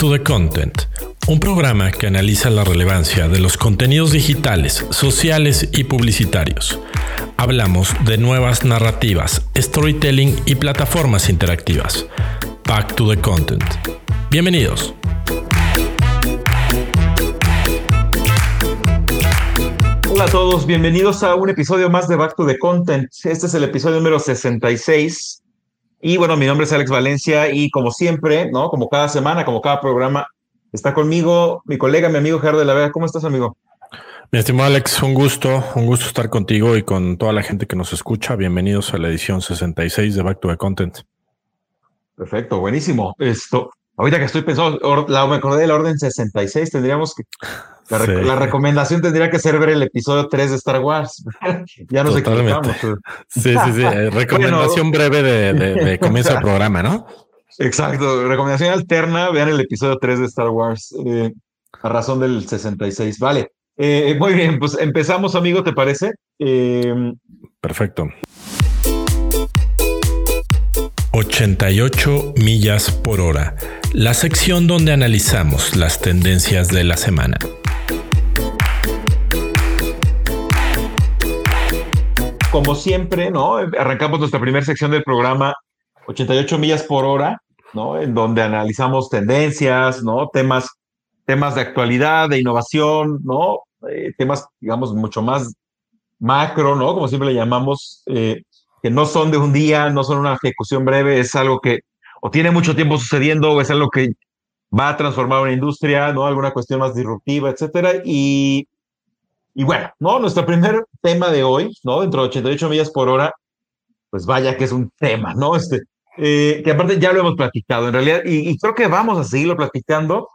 to the Content, un programa que analiza la relevancia de los contenidos digitales, sociales y publicitarios. Hablamos de nuevas narrativas, storytelling y plataformas interactivas. Back to the Content. Bienvenidos. Hola a todos, bienvenidos a un episodio más de Back to the Content. Este es el episodio número 66 y bueno, mi nombre es Alex Valencia y como siempre, ¿no? Como cada semana, como cada programa, está conmigo mi colega, mi amigo Gerardo de la Vega. ¿Cómo estás, amigo? Mi estimado Alex, un gusto, un gusto estar contigo y con toda la gente que nos escucha. Bienvenidos a la edición 66 de Back to the Content. Perfecto, buenísimo. Esto, ahorita que estoy pensando, la, me acordé de la orden 66, tendríamos que la, recomendación tendría que ser ver el episodio 3 de Star Wars. ya nos equivocamos. Sí, sí, sí. Recomendación breve de, comienzo del programa, ¿no? Exacto. Recomendación alterna, vean el episodio 3 de Star Wars, eh, a razón del 66. Vale. Eh, muy bien, pues empezamos, amigo, ¿te parece? Eh, Perfecto. 88 millas por hora, la sección donde analizamos las tendencias de la semana. como siempre, ¿no? Arrancamos nuestra primera sección del programa 88 millas por hora, ¿no? En donde analizamos tendencias, ¿no? Temas, temas de actualidad, de innovación, ¿no? Eh, temas, digamos, mucho más macro, ¿no? Como siempre le llamamos, eh, que no son de un día, no son una ejecución breve, es algo que o tiene mucho tiempo sucediendo o es algo que va a transformar una industria, ¿no? Alguna cuestión más disruptiva, etcétera. Y y bueno, ¿no? Nuestro primer tema de hoy, ¿no? Dentro de 88 millas por hora, pues vaya que es un tema, ¿no? Este, eh, que aparte ya lo hemos platicado en realidad, y, creo que vamos a seguirlo platicando,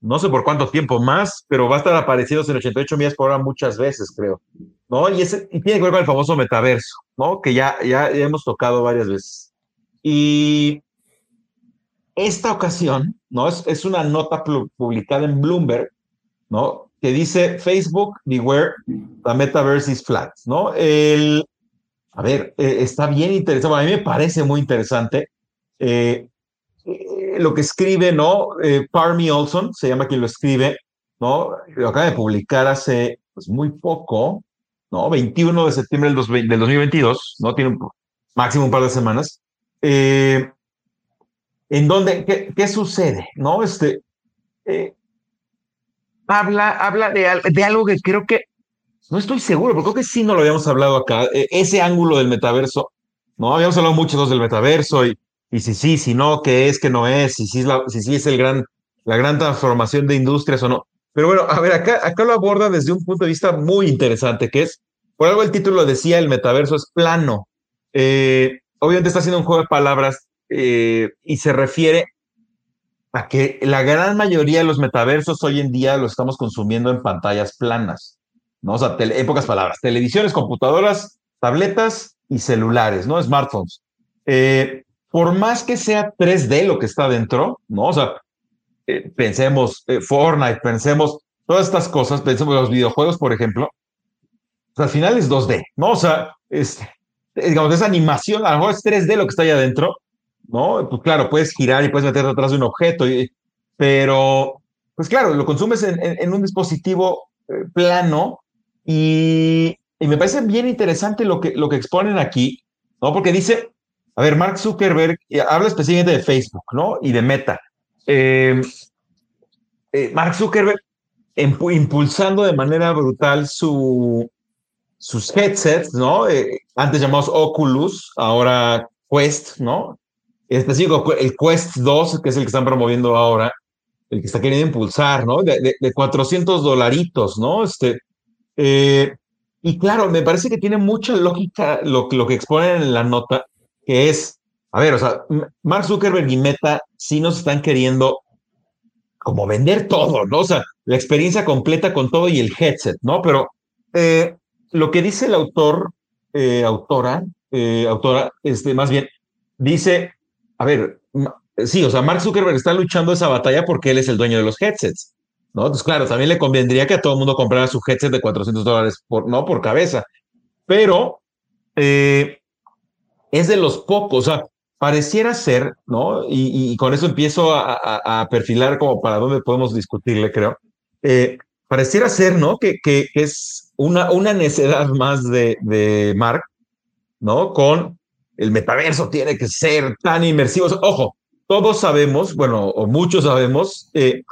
no sé por cuánto tiempo más, pero va a estar apareciendo en 88 millas por hora muchas veces, creo, ¿no? Y, tiene que ver con el famoso metaverso, ¿no? Que ya, ya hemos tocado varias veces. Y esta ocasión, ¿no? Es, es una nota publicada en Bloomberg, ¿no? que dice Facebook, beware, the metaverse is flat, ¿no? A ver, eh, está bien interesante, a mí me parece muy interesante eh, eh, lo que escribe, ¿no? Parmy Olson, se llama quien lo escribe, ¿no? Lo acaba de publicar hace pues, muy poco, ¿no? 21 de septiembre del, 2022, ¿no? Tiene un, máximo un par de semanas. en donde, ¿qué, ¿qué, sucede? ¿No? Este, habla, habla de, algo que creo que, no estoy seguro, pero creo que sí no lo habíamos hablado acá, e, ese ángulo del metaverso, ¿no? Habíamos hablado mucho del metaverso y, y si sí, si no, qué es, qué no es, si sí es, la, si sí es el gran, la gran transformación de industrias o no. Pero bueno, a ver, acá, acá lo aborda desde un punto de vista muy interesante, que es, por algo el título decía, el metaverso es plano. Eh, obviamente está haciendo un juego de palabras eh, y se refiere que la gran mayoría de los metaversos hoy en día lo estamos consumiendo en pantallas planas, ¿no? O sea, en pocas palabras, televisiones, computadoras, tabletas y celulares, ¿no? Smartphones. Eh, por más que sea 3D lo que está dentro, ¿no? O sea, eh, pensemos eh, Fortnite, pensemos todas estas cosas, pensemos en los videojuegos, por ejemplo, al final es 2D, ¿no? O sea, es, digamos, esa animación, a lo mejor es 3D lo que está ahí adentro, ¿no? Pues claro, puedes girar y puedes meterte atrás de un objeto, pero pues claro, lo consumes en, un dispositivo eh, plano y, me parece bien interesante lo que, lo que exponen aquí, ¿no? Porque dice, a ver, Mark Zuckerberg habla específicamente de Facebook, ¿no? Y de Meta. Em, eh, Mark Zuckerberg impulsando de manera brutal su, sus headsets, ¿no? Eh, antes llamados Oculus, ahora Quest, ¿no? específico, el Quest 2, que es el que están promoviendo ahora, el que está queriendo impulsar, ¿no? De, de, 400 dolaritos, ¿no? Este, eh, y claro, me parece que tiene mucha lógica lo, lo que exponen en la nota, que es, a ver, o sea, Mark Zuckerberg y Meta sí nos están queriendo como vender todo, ¿no? O sea, la experiencia completa con todo y el headset, ¿no? Pero eh, lo que dice el autor, eh, autora, autora, este, más bien, dice, a ver, sí, o sea, Mark Zuckerberg está luchando esa batalla porque él es el dueño de los headsets, ¿no? Entonces, claro, también le convendría que a todo el mundo comprara su headset de 400 dólares, por, no por cabeza, pero eh, es de los pocos, o sea, pareciera ser, ¿no? Y, con eso empiezo a, perfilar como para dónde podemos discutirle, creo. Eh, pareciera ser, ¿no? Que, que, es una, una necedad más de, de Mark, ¿no? Con el metaverso tiene que ser tan inmersivo. Ojo, todos sabemos, bueno, o muchos sabemos, eh,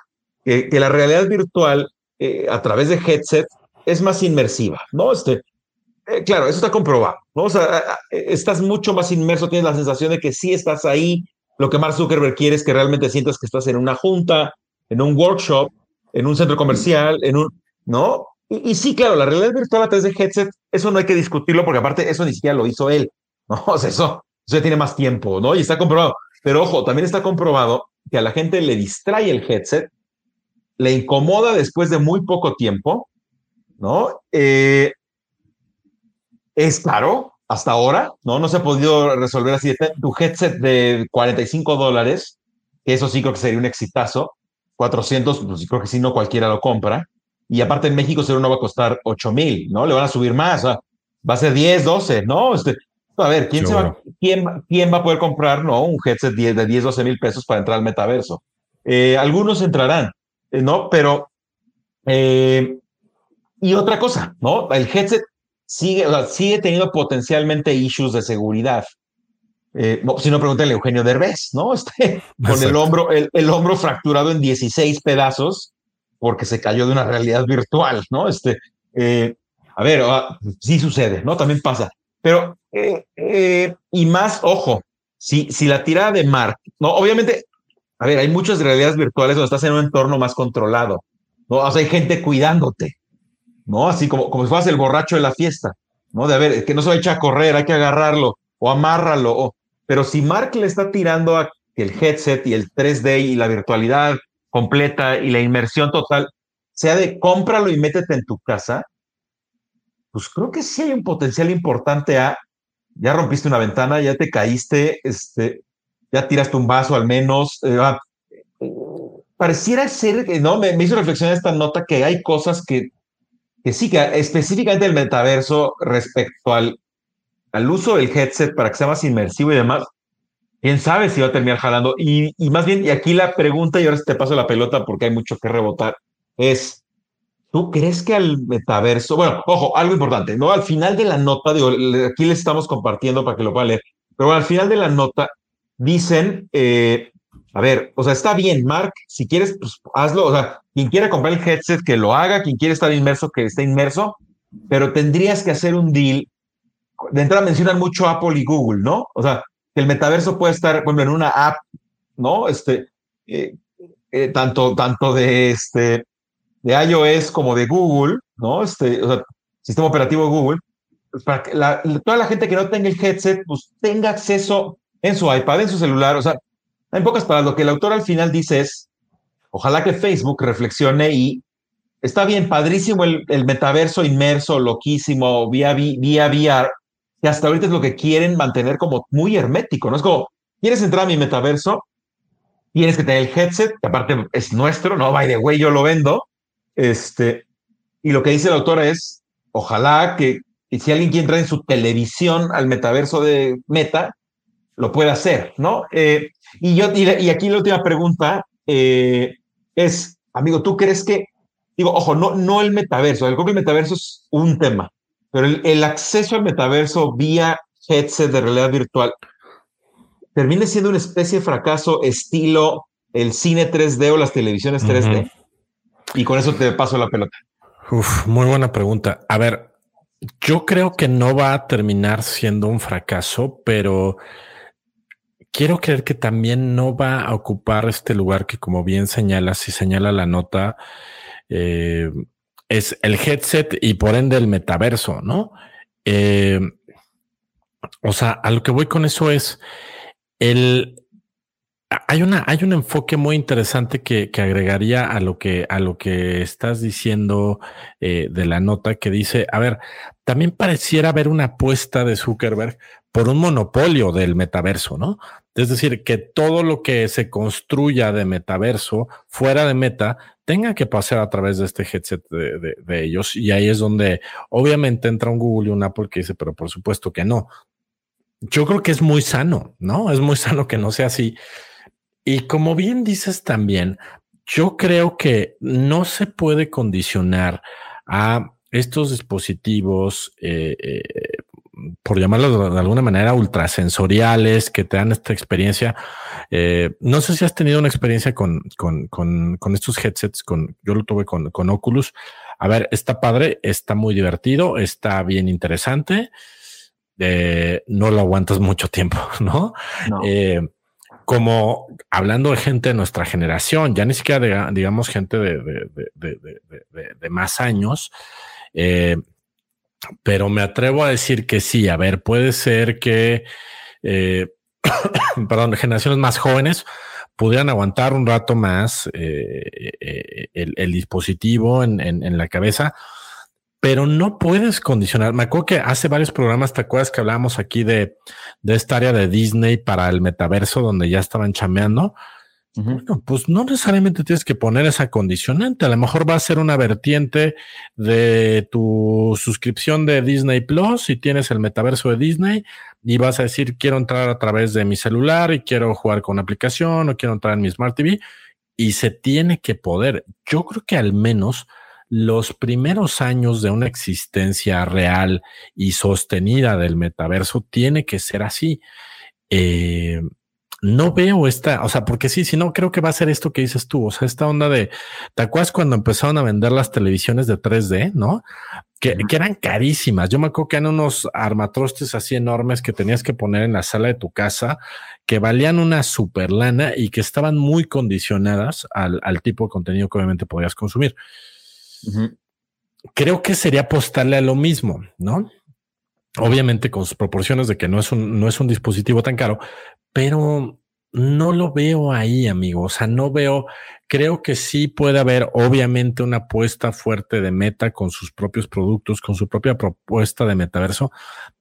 que, la realidad virtual eh, a través de headset es más inmersiva, ¿no? Este, eh, claro, eso está comprobado, ¿no? O sea, estás mucho más inmerso, tienes la sensación de que sí estás ahí. Lo que Mark Zuckerberg quiere es que realmente sientas que estás en una junta, en un workshop, en un centro comercial, en un, ¿no? Y, sí, claro, la realidad virtual a través de headset, eso no hay que discutirlo porque aparte eso ni siquiera lo hizo él, ¿no? O sea, eso, eso tiene más tiempo, ¿no? Y está comprobado. Pero ojo, también está comprobado que a la gente le distrae el headset, le incomoda después de muy poco tiempo, ¿no? Eh, es caro hasta ahora, ¿no? No se ha podido resolver así. Tu headset de 45 dólares, que eso sí creo que sería un exitazo. 400, pues creo que si no cualquiera lo compra. Y aparte en México seguro no va a costar 8 mil, ¿no? Le van a subir más, va a ser 10, 12, ¿no? Este, a ver, ¿quién, se va, quién, quién, va a poder comprar ¿no? un headset de 10, 12 mil pesos para entrar al metaverso? Eh, algunos entrarán, eh, ¿no? Pero, eh, y otra cosa, ¿no? El headset sigue, sigue teniendo potencialmente issues de seguridad. si no, pregúntale a Eugenio Derbez, ¿no? Este, con el hombro, el, el, hombro fracturado en 16 pedazos porque se cayó de una realidad virtual, ¿no? Este, a ver, ah, sí sucede, ¿no? También pasa. Pero, eh, eh, y más, ojo, si, si la tirada de Mark, no, obviamente, a ver, hay muchas realidades virtuales donde estás en un entorno más controlado, ¿no? O sea, hay gente cuidándote, ¿no? Así como, como si fueras el borracho de la fiesta, ¿no? De a ver, que no se va a a correr, hay que agarrarlo o amárralo. O, pero si Mark le está tirando a el headset y el 3D y la virtualidad completa y la inmersión total, sea de cómpralo y métete en tu casa, pues creo que sí hay un potencial importante a, ya rompiste una ventana, ya te caíste, este, ya tiraste un vaso al menos. Eh, ah, pareciera ser, que ¿no? Me, hizo reflexionar esta nota que hay cosas que, que sí, que específicamente el metaverso respecto al, al uso del headset para que sea más inmersivo y demás, quién sabe si va a terminar jalando. Y, y más bien, y aquí la pregunta, y ahora te paso la pelota porque hay mucho que rebotar, es, ¿Tú crees que al metaverso, bueno, ojo, algo importante, ¿no? Al final de la nota, digo, aquí les estamos compartiendo para que lo puedan leer, pero al final de la nota dicen, eh, a ver, o sea, está bien, Mark, si quieres, pues hazlo, o sea, quien quiera comprar el headset, que lo haga, quien quiere estar inmerso, que esté inmerso, pero tendrías que hacer un deal. De entrada mencionan mucho Apple y Google, ¿no? O sea, que el metaverso puede estar, por ejemplo, en una app, ¿no? Este, eh, eh, tanto, tanto de este, de iOS como de Google, ¿no? Este, o sea, sistema operativo Google, pues, para que toda la gente que no tenga el headset, pues tenga acceso en su iPad, en su celular. O sea, en pocas palabras, lo que el autor al final dice es, ojalá que Facebook reflexione y está bien, padrísimo el, metaverso inmerso, loquísimo, vía, vía VR, que hasta ahorita es lo que quieren mantener como muy hermético, ¿no? Es como, ¿quieres entrar a mi metaverso? Tienes que tener el headset, que aparte es nuestro, no, by the way, yo lo vendo, este, y lo que dice la autora es, ojalá que, si alguien quiere entrar en su televisión al metaverso de Meta, lo pueda hacer, ¿no? Eh, y, yo, y, aquí la última pregunta eh, es, amigo, ¿tú crees que, digo, ojo, no, no el metaverso, el propio metaverso es un tema, pero el, acceso al metaverso vía headset de realidad virtual termine siendo una especie de fracaso estilo el cine 3D o las televisiones 3D? Y con eso te paso la pelota. Uf, muy buena pregunta. A ver, yo creo que no va a terminar siendo un fracaso, pero quiero creer que también no va a ocupar este lugar que, como bien señala, si señala la nota, eh, es el headset y por ende el metaverso, ¿no? Eh, o sea, a lo que voy con eso es el, hay, una, hay un enfoque muy interesante que, agregaría a lo que, a lo que estás diciendo eh, de la nota que dice, a ver, también pareciera haber una apuesta de Zuckerberg por un monopolio del metaverso, ¿no? Es decir, que todo lo que se construya de metaverso fuera de meta tenga que pasar a través de este headset de, ellos. Y ahí es donde obviamente entra un Google y un Apple que dice, pero por supuesto que no yo creo que es muy sano, ¿no? Es muy sano que no sea así. Y como bien dices también, yo creo que no se puede condicionar a estos dispositivos, eh, eh, por llamarlos de alguna manera, ultrasensoriales que te dan esta experiencia. Eh, no sé si has tenido una experiencia con, con, con, con estos headsets, con, yo lo tuve con, con Oculus. A ver, está padre, está muy divertido, está bien interesante. no lo aguantas mucho tiempo, ¿no? como hablando de gente de nuestra generación, ya ni siquiera digamos gente de, de más años, eh, pero me atrevo a decir que sí. A ver, puede ser que, eh, perdón, generaciones más jóvenes pudieran aguantar un rato más eh, el, dispositivo en, la cabeza, pero no puedes condicionar. Me acuerdo que hace varios programas, ¿te acuerdas que hablábamos aquí de, de esta área de Disney para el metaverso donde ya estaban chameando? Bueno, pues no necesariamente tienes que poner esa condicionante. A lo mejor va a ser una vertiente de tu suscripción de Disney Plus si tienes el metaverso de Disney y vas a decir quiero entrar a través de mi celular y quiero jugar con una aplicación o quiero entrar en mi Smart TV y se tiene que poder. Yo creo que al menos los primeros años de una existencia real y sostenida del metaverso tiene que ser así. Eh, no veo esta, o sea, porque sí, si no, creo que va a ser esto que dices tú, o sea, esta onda de, ¿te acuerdas cuando empezaron a vender las televisiones de 3D, no? Que, eran carísimas. Yo me acuerdo que eran unos armatrostes así enormes que tenías que poner en la sala de tu casa, que valían una super lana y que estaban muy condicionadas al, tipo de contenido que obviamente podías consumir. Creo que sería apostarle a lo mismo, ¿no? Obviamente con sus proporciones de que no es un, no es un dispositivo tan caro, pero no lo veo ahí, amigo. O sea, no veo, creo que sí puede haber obviamente una apuesta fuerte de meta con sus propios productos, con su propia propuesta de metaverso,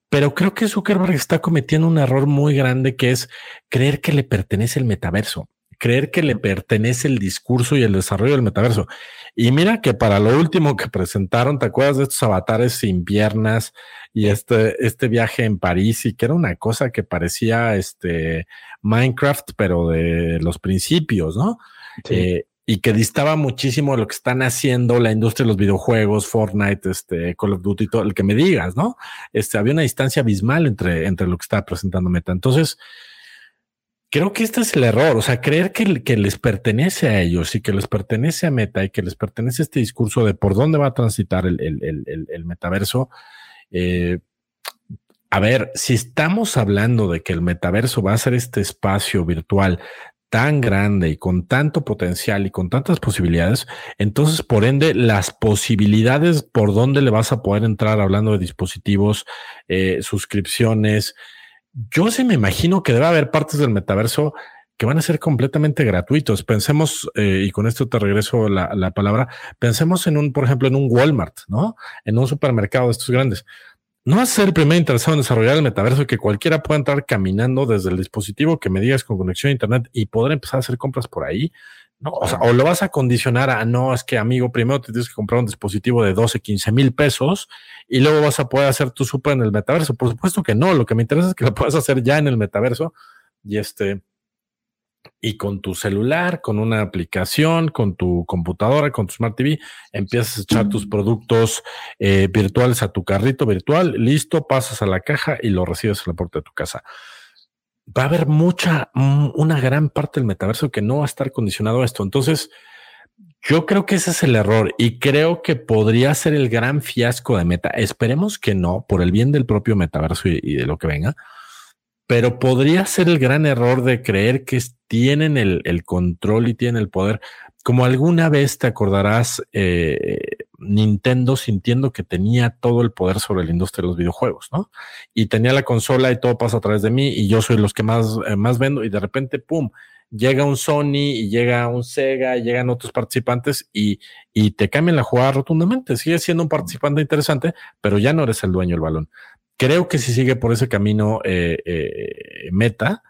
pero creo que Zuckerberg está cometiendo un error muy grande que es creer que le pertenece el metaverso creer que le pertenece el discurso y el desarrollo del metaverso. Y mira que para lo último que presentaron, ¿te acuerdas de estos avatares sin piernas y este, este viaje en París y que era una cosa que parecía este Minecraft, pero de los principios, ¿no? Eh, y que distaba muchísimo de lo que están haciendo la industria de los videojuegos, Fortnite, este, Call of Duty, todo el que me digas, ¿no? Este, había una distancia abismal entre, entre lo que estaba presentando Meta. Entonces, Creo que este es el error, o sea, creer que, les pertenece a ellos y que les pertenece a Meta y que les pertenece este discurso de por dónde va a transitar el, el, el, metaverso. Eh, a ver, si estamos hablando de que el metaverso va a ser este espacio virtual tan grande y con tanto potencial y con tantas posibilidades, entonces por ende las posibilidades por dónde le vas a poder entrar hablando de dispositivos, eh, suscripciones, yo sí me imagino que debe haber partes del metaverso que van a ser completamente gratuitos. Pensemos, eh, y con esto te regreso la, la, palabra, pensemos en un, por ejemplo, en un Walmart, ¿no? En un supermercado de estos grandes. No va a ser el primer interesado en desarrollar el metaverso que cualquiera pueda entrar caminando desde el dispositivo que me digas con conexión a Internet y poder empezar a hacer compras por ahí. No, o, sea, o lo vas a condicionar a no, es que amigo, primero te tienes que comprar un dispositivo de 12, 15 mil pesos y luego vas a poder hacer tu súper en el metaverso. Por supuesto que no, lo que me interesa es que lo puedas hacer ya en el metaverso y este, y con tu celular, con una aplicación, con tu computadora, con tu Smart TV, empiezas a echar tus productos eh, virtuales a tu carrito virtual, listo, pasas a la caja y lo recibes en la puerta de tu casa va a haber mucha, mm, una gran parte del metaverso que no va a estar condicionado a esto. Entonces, yo creo que ese es el error y creo que podría ser el gran fiasco de Meta. Esperemos que no, por el bien del propio metaverso y, de lo que venga, pero podría ser el gran error de creer que tienen el, el control y tienen el poder. Como alguna vez te acordarás, eh, Nintendo sintiendo que tenía todo el poder sobre la industria de los videojuegos, ¿no? Y tenía la consola y todo pasa a través de mí y yo soy los que más, eh, más vendo y de repente, ¡pum! Llega un Sony y llega un Sega y llegan otros participantes y, y te cambian la jugada rotundamente. Sigue siendo un participante interesante, pero ya no eres el dueño del balón. Creo que si sigue por ese camino eh, eh, meta,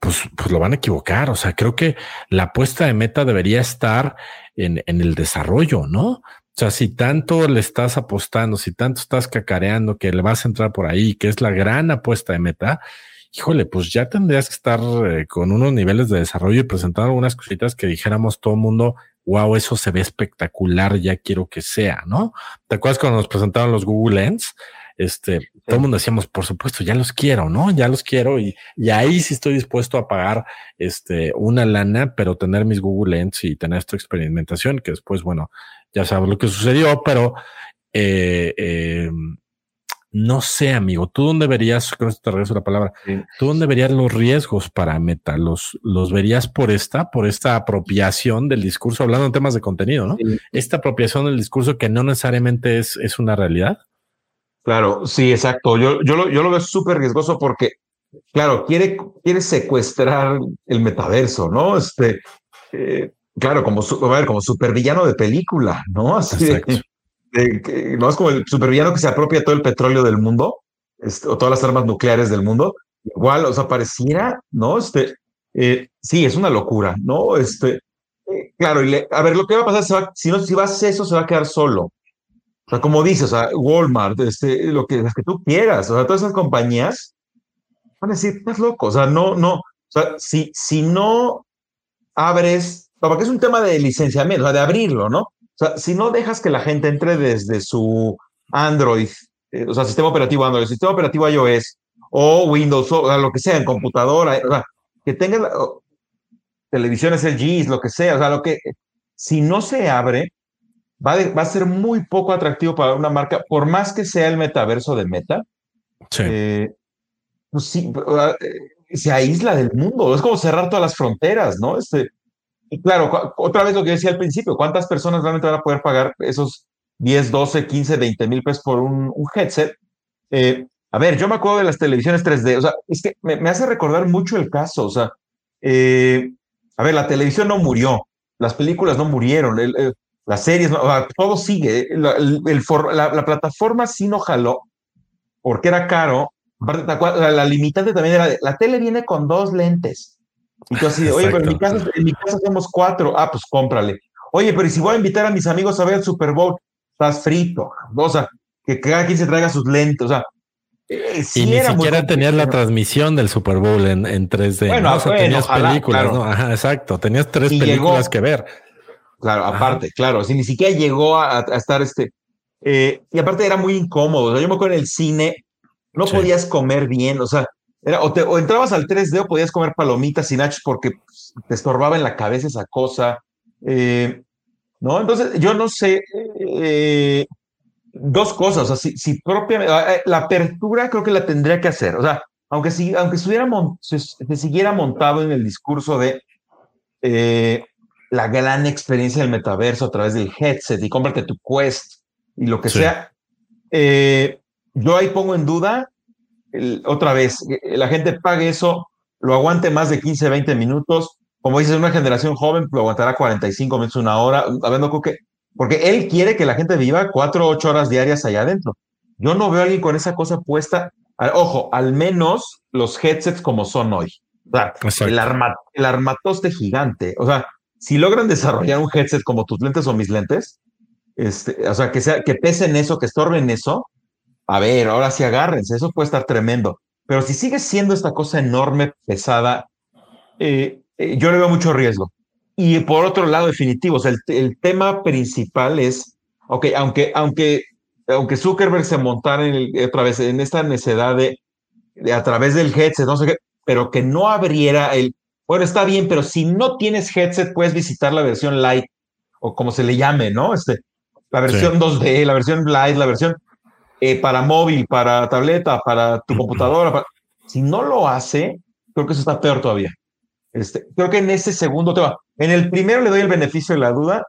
pues, pues lo van a equivocar. O sea, creo que la apuesta de meta debería estar en, en el desarrollo, ¿no? O sea, si tanto le estás apostando, si tanto estás cacareando que le vas a entrar por ahí, que es la gran apuesta de meta, híjole, pues ya tendrías que estar eh, con unos niveles de desarrollo y presentar algunas cositas que dijéramos todo el mundo, wow, eso se ve espectacular, ya quiero que sea, ¿no? ¿Te acuerdas cuando nos presentaron los Google Lens? Este, todo el mundo decíamos, por supuesto, ya los quiero, ¿no? Ya los quiero y, y ahí sí estoy dispuesto a pagar este, una lana, pero tener mis Google Lens y tener esta experimentación, que después, bueno, ya sabes lo que sucedió, pero eh, eh, no sé, amigo, ¿tú dónde verías, creo que te regreso la palabra, ¿tú dónde verías los riesgos para Meta? ¿Los, ¿Los verías por esta, por esta apropiación del discurso, hablando en temas de contenido, ¿no? Esta apropiación del discurso que no necesariamente es, es una realidad. Claro, sí, exacto. Yo, yo, lo, yo lo veo súper riesgoso porque, claro, quiere, quiere secuestrar el metaverso, ¿no? Este, eh, claro, como, a ver, como supervillano de película, ¿no? Así de, no es como el supervillano que se apropia todo el petróleo del mundo este, o todas las armas nucleares del mundo. Igual, o sea, pareciera, ¿no? Este, eh, sí, es una locura, ¿no? Este, eh, claro, y a ver, lo que va a pasar, si no, si vas a eso, se va a quedar solo. O sea, como dices, o sea, Walmart, este, lo que, las que tú quieras, o sea, todas esas compañías van a decir, estás loco, o sea, no, no, o sea, si, si no abres, porque es un tema de licenciamiento, o sea, de abrirlo, ¿no? O sea, si no dejas que la gente entre desde su Android, eh, o sea, sistema operativo Android, sistema operativo iOS o Windows, o lo que sea, en computadora, o sea, que tengan televisiones LG, lo que sea, o sea, lo que, si no se abre, va, va, a ser muy poco atractivo para una marca, por más que sea el metaverso de Meta. Sí. Eh, pues sí, eh, se aísla del mundo, es como cerrar todas las fronteras, ¿no? Este, y claro, otra vez lo que decía al principio, ¿cuántas personas realmente van a poder pagar esos 10, 12, 15, 20 mil pesos por un, headset? Eh, a ver, yo me acuerdo de las televisiones 3D, o sea, es que me, hace recordar mucho el caso, o sea, eh, a ver, la televisión no murió, las películas no murieron, las series, todo sigue, la, la, plataforma sí no jaló, porque era caro, la, la limitante también era, la tele viene con dos lentes, y tú así, oye, pero en mi, casa, en mi casa somos cuatro. Ah, pues cómprale. Oye, pero si voy a invitar a mis amigos a ver el Super Bowl, estás frito. O sea, que cada quien se traiga sus lentes. O sea, eh, y ni siquiera tenías la transmisión del Super Bowl en, en 3D. Bueno, ¿no? o sea, tenías películas, ¿no? Ajá, exacto. Tenías tres películas que ver. Claro, aparte, claro. Si ni siquiera llegó a, estar este. Eh, y aparte era muy incómodo. O sea, yo me acuerdo en el cine, no podías comer bien. O sea, o, entrabas al 3D o podías comer palomitas sin nachos porque te estorbaba en la cabeza esa cosa. Eh, ¿No? Entonces, yo no sé. Eh, dos cosas. O sea, si, si propiamente. La apertura creo que la tendría que hacer. O sea, aunque, si, aunque estuviera se, siguiera montado en el discurso de la gran experiencia del metaverso a través del headset y cómprate tu quest y lo que sea. yo ahí pongo en duda otra vez, la gente pague eso, lo aguante más de 15, 20 minutos. Como dices, una generación joven lo aguantará 45 minutos, una hora, hablando que, porque él quiere que la gente viva 4 o 8 horas diarias allá adentro. Yo no veo a alguien con esa cosa puesta. Ojo, al menos los headsets como son hoy. el, el armatoste gigante. O sea, si logran desarrollar un headset como tus lentes o mis lentes, este, o sea, que, sea, que pesen eso, que estorben eso, a ver, ahora sí agárrense, eso puede estar tremendo. Pero si sigue siendo esta cosa enorme, pesada, eh, eh, yo le veo mucho riesgo. Y por otro lado, definitivo, el, tema principal es, ok, aunque, aunque, aunque Zuckerberg se montara en otra vez en esta necedad de, a través del headset, no sé qué, pero que no abriera el, bueno, está bien, pero si no tienes headset, puedes visitar la versión light o como se le llame, ¿no? Este, la versión 2D, la versión light, la versión eh, para móvil, para tableta, para tu computadora. Si no lo hace, creo que eso está peor todavía. Este, creo que en ese segundo tema, en el primero le doy el beneficio de la duda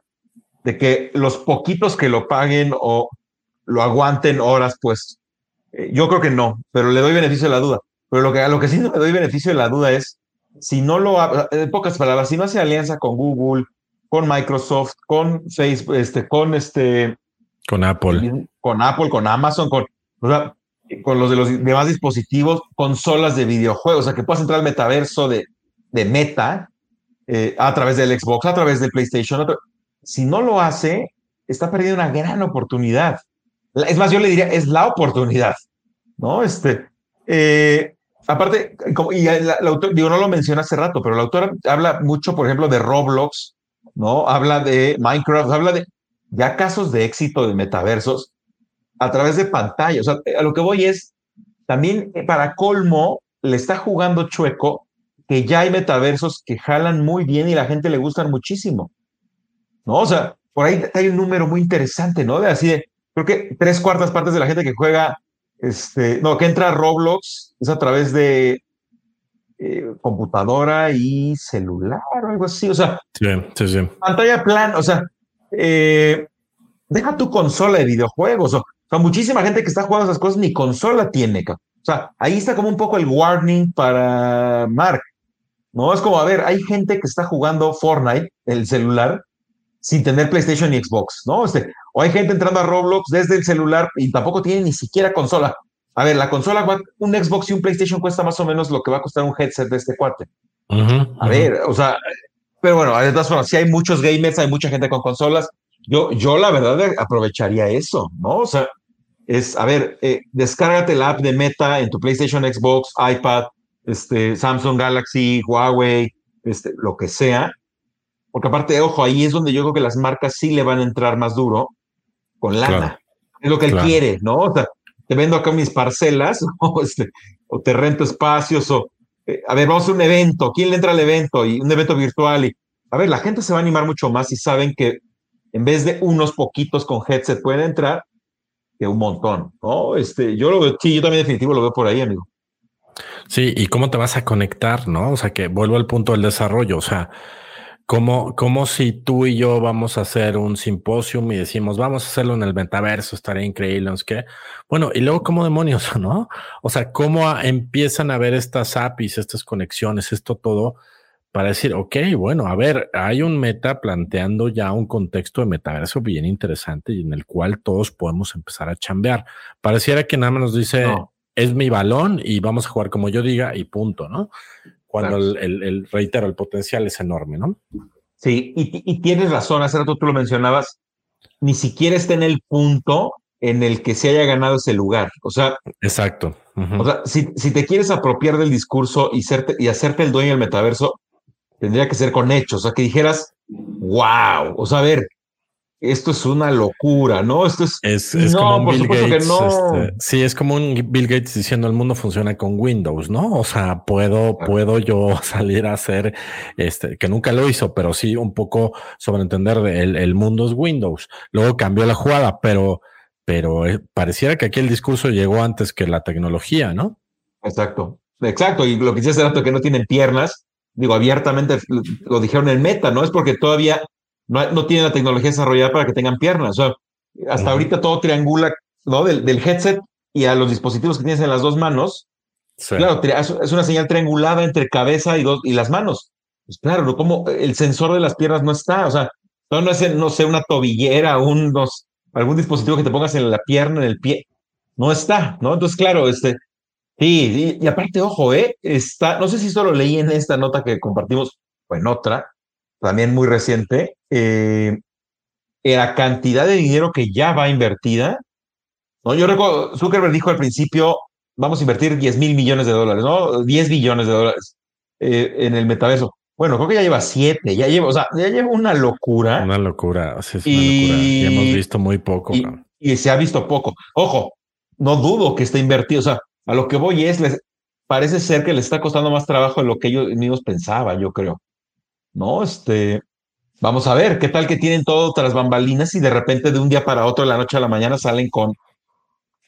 de que los poquitos que lo paguen o lo aguanten horas, pues eh, yo creo que no, pero le doy beneficio de la duda. Pero lo que, a lo que sí me doy beneficio de la duda es, si no lo, en pocas palabras, si no hace alianza con Google, con Microsoft, con Facebook, este, con este, con Apple. Con Apple, con Amazon, con, con los de los demás dispositivos, consolas de videojuegos, o sea, que puedas entrar al metaverso de, de Meta eh, a través del Xbox, a través del PlayStation. Si no lo hace, está perdiendo una gran oportunidad. Es más, yo le diría, es la oportunidad, ¿no? Este, eh, aparte, y el autor, digo, no lo menciona hace rato, pero el autor habla mucho, por ejemplo, de Roblox, ¿no? Habla de Minecraft, habla de ya casos de éxito de metaversos a través de pantalla. O sea, a lo que voy es, también eh, para colmo, le está jugando chueco que ya hay metaversos que jalan muy bien y la gente le gustan muchísimo. ¿No? O sea, por ahí hay un número muy interesante, ¿no? De así de, creo que tres cuartas partes de la gente que juega, este, no, que entra a Roblox es a través de eh, computadora y celular o algo así. O sea, sí, sí, sí. pantalla plan, o sea, eh, deja tu consola de videojuegos. O, sea, muchísima gente que está jugando esas cosas ni consola tiene. O sea, ahí está como un poco el warning para Mark. No es como, a ver, hay gente que está jugando Fortnite, el celular, sin tener PlayStation y Xbox, ¿no? Este, o hay gente entrando a Roblox desde el celular y tampoco tiene ni siquiera consola. A ver, la consola, un Xbox y un PlayStation cuesta más o menos lo que va a costar un headset de este cuate. a ver, o sea, pero bueno, de todas formas, si hay muchos gamers, hay mucha gente con consolas. Yo, yo la verdad aprovecharía eso, ¿no? O sea, es, a ver, eh, descárgate la app de Meta en tu PlayStation, Xbox, iPad, este, Samsung Galaxy, Huawei, este, lo que sea. Porque aparte, ojo, ahí es donde yo creo que las marcas sí le van a entrar más duro con lana. Es lo que él quiere, ¿no? O sea, te vendo acá mis parcelas, o, este, o te rento espacios, o eh, a ver, vamos a hacer un evento, ¿quién le entra al evento? Y un evento virtual. Y, a ver, la gente se va a animar mucho más si saben que en vez de unos poquitos con headset pueden entrar, que un montón, ¿no? Este, yo lo veo, sí, yo también definitivo lo veo por ahí, amigo. Sí, y cómo te vas a conectar, ¿no? O sea, que vuelvo al punto del desarrollo, o sea, como, como si tú y yo vamos a hacer un simposium y decimos, vamos a hacerlo en el metaverso, estaría increíble, ¿no es que? Bueno, y luego, ¿cómo demonios, no? O sea, ¿cómo empiezan a ver estas APIs, estas conexiones, esto todo? Para decir, ok, bueno, a ver, hay un meta planteando ya un contexto de metaverso bien interesante y en el cual todos podemos empezar a chambear. Pareciera que nada más nos dice, es mi balón y vamos a jugar como yo diga y punto, ¿no? Cuando el, reitero, el potencial es enorme, ¿no? Sí, y, tienes razón, hace rato tú lo mencionabas, ni siquiera está en el punto en el que se haya ganado ese lugar. O sea, exacto. O sea, si, si, te quieres apropiar del discurso y, serte, y hacerte el dueño del metaverso, tendría que ser con hechos. O sea, que dijeras, wow. O sea, a ver, esto es una locura, ¿no? Esto es. Es, como un Bill Gates. Este, sí, es como un Bill Gates diciendo el mundo funciona con Windows, ¿no? O sea, puedo, puedo yo salir a hacer este, que nunca lo hizo, pero sí un poco sobreentender el, el mundo es Windows. Luego cambió la jugada, pero, pero eh, pareciera que aquí el discurso llegó antes que la tecnología, ¿no? Exacto, exacto. Y lo que dice hace rato que no tienen piernas, digo, abiertamente lo dijeron en meta, ¿no? Es porque todavía no, no tienen la tecnología desarrollada para que tengan piernas. O sea, hasta ahorita todo triangula, ¿no? Del, del, headset y a los dispositivos que tienes en las dos manos. Claro, es una señal triangulada entre cabeza y, dos, y las manos. Pues claro, ¿no? como el sensor de las piernas no está, o sea, no, es, no sé, una tobillera, un, algún dispositivo que te pongas en la pierna, en el pie, no está, ¿no? Entonces, claro, este, sí, y, y aparte, ojo, ¿eh? Está, no sé si solo leí en esta nota que compartimos o en otra, también muy reciente, eh, la cantidad de dinero que ya va invertida. ¿no? Yo recuerdo, Zuckerberg dijo al principio, vamos a invertir 10 mil millones de dólares, ¿no? 10 billones de dólares eh, en el metaverso. Bueno, creo que ya lleva siete, ya lleva, o sea, ya lleva una locura. Una locura, es una y, locura. Y hemos visto muy poco. Y, se ha visto poco. Ojo, no dudo que esté invertido. O sea, a lo que voy es, les, parece ser que le está costando más trabajo de lo que ellos mismos pensaban, yo creo. ¿no? Este, vamos a ver, ¿qué tal que tienen todo tras bambalinas y de repente de un día para otro, de la noche a la mañana, salen con,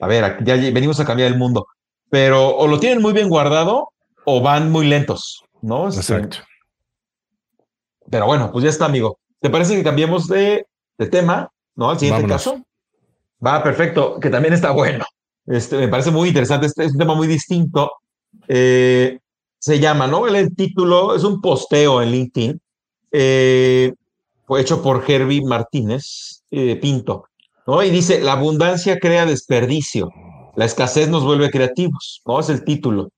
a ver, ya venimos a cambiar el mundo, pero o lo tienen muy bien guardado o van muy lentos, ¿no? Este, Exacto. Pero bueno, pues ya está, amigo. ¿Te parece que cambiemos de, tema, ¿no? Al siguiente caso. Va, perfecto, que también está bueno. Este, me parece muy interesante, este es un tema muy distinto. Eh, se llama, ¿no? El, título es un posteo en LinkedIn, eh, hecho por Herbie Martínez eh, Pinto, ¿no? Y dice, la abundancia crea desperdicio, la escasez nos vuelve creativos, ¿no? Es el título.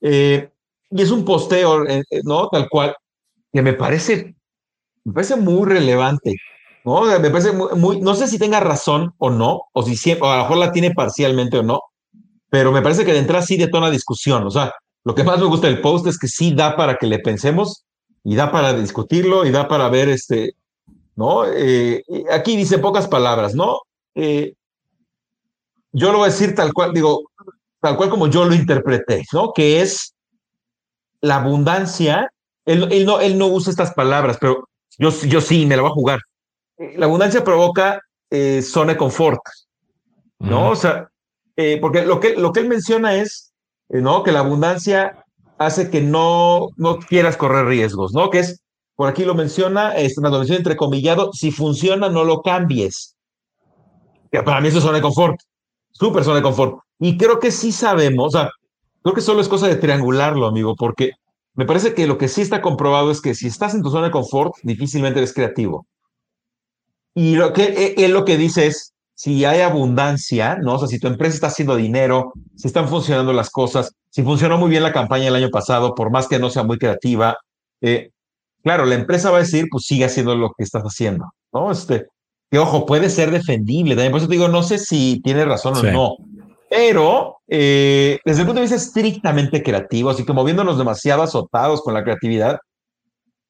Eh, y es un posteo, ¿no? Tal cual, que me parece, me parece muy relevante. ¿no? Me parece muy, no sé si tenga razón o no, o si siempre, o a lo mejor la tiene parcialmente o no, pero me parece que de entrada sí detona discusión. O sea, lo que más me gusta del post es que sí da para que le pensemos y da para discutirlo y da para ver este, ¿no? Eh, aquí dice pocas palabras, ¿no? Eh, yo lo voy a decir tal cual, digo, tal cual como yo lo interpreté, ¿no? Que es la abundancia, él, no, él no usa estas palabras, pero yo, yo sí, me la voy a jugar. Eh, la abundancia provoca zona de confort, ¿no? O sea, porque lo que, lo que él menciona es, ¿no? Que la abundancia hace que no, no quieras correr riesgos, ¿no? Que es por aquí lo menciona, es una entre entrecomillado, si funciona, no lo cambies. para mí eso es zona de confort, súper zona de confort. Y creo que sí sabemos, o sea, creo que solo es cosa de triangularlo, amigo, porque me parece que lo que sí está comprobado es que si estás en tu zona de confort, difícilmente eres creativo. Y lo que e, él lo que dice es, si hay abundancia, ¿no? O sea, si tu empresa está haciendo dinero, si están funcionando las cosas, si funcionó muy bien la campaña el año pasado, por más que no sea muy creativa, eh, Claro, la empresa va a decir, pues sigue haciendo lo que estás haciendo, ¿no? Este, que ojo, puede ser defendible. También por eso te digo, no sé si tiene razón o no. Pero eh, desde el punto de vista estrictamente creativo, así como viéndonos demasiado azotados con la creatividad,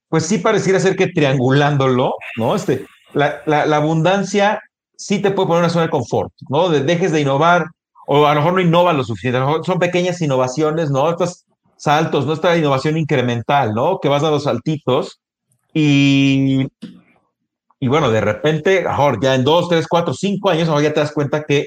pues sí pareciera ser que triangulándolo, ¿no? Este, la, la, abundancia sí te puede poner una zona de confort, ¿no? De, dejes de innovar, o a lo mejor no innovan lo suficiente, a lo mejor son pequeñas innovaciones, ¿no? Estas saltos, no esta innovación incremental, ¿no? Que vas a los saltitos y, y bueno, de repente, mejor ya en dos, tres, cuatro, cinco años, ahora ya te das cuenta que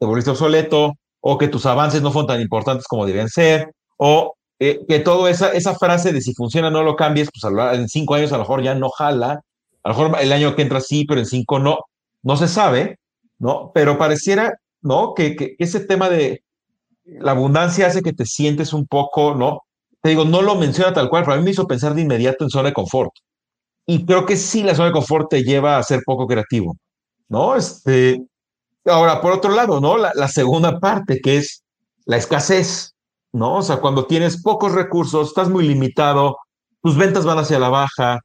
te volviste obsoleto o que tus avances no fueron tan importantes como deben ser o eh, que toda esa, esa frase de si funciona no lo cambies, pues en cinco años a lo mejor ya no jala, a lo mejor el año que entra sí, pero en cinco no, no se sabe, ¿no? Pero pareciera, ¿no? Que ese tema de, la abundancia hace que te sientes un poco, ¿no? Te digo, no lo menciona tal cual, pero a mí me hizo pensar de inmediato en zona de confort. Y creo que sí, la zona de confort te lleva a ser poco creativo, ¿no? Este, ahora, por otro lado, ¿no? La, la segunda parte, que es la escasez, ¿no? O sea, cuando tienes pocos recursos, estás muy limitado, tus ventas van hacia la baja,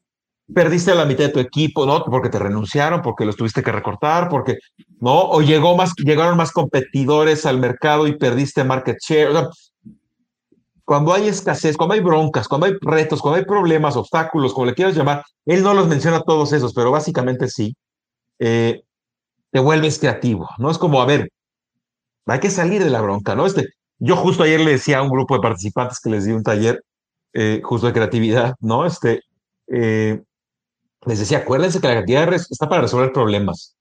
perdiste la mitad de tu equipo, ¿no? Porque te renunciaron, porque los tuviste que recortar, porque, ¿no? O llegó más, llegaron más competidores al mercado y perdiste market share. O sea, cuando hay escasez, cuando hay broncas, cuando hay retos, cuando hay problemas, obstáculos, como le quieras llamar, él no los menciona todos esos, pero básicamente sí, eh, te vuelves creativo, ¿no? Es como, a ver, hay que salir de la bronca, ¿no? Este, yo justo ayer le decía a un grupo de participantes que les di un taller eh, justo de creatividad, ¿no? Este, eh, les decía, acuérdense que la creatividad está para resolver problemas.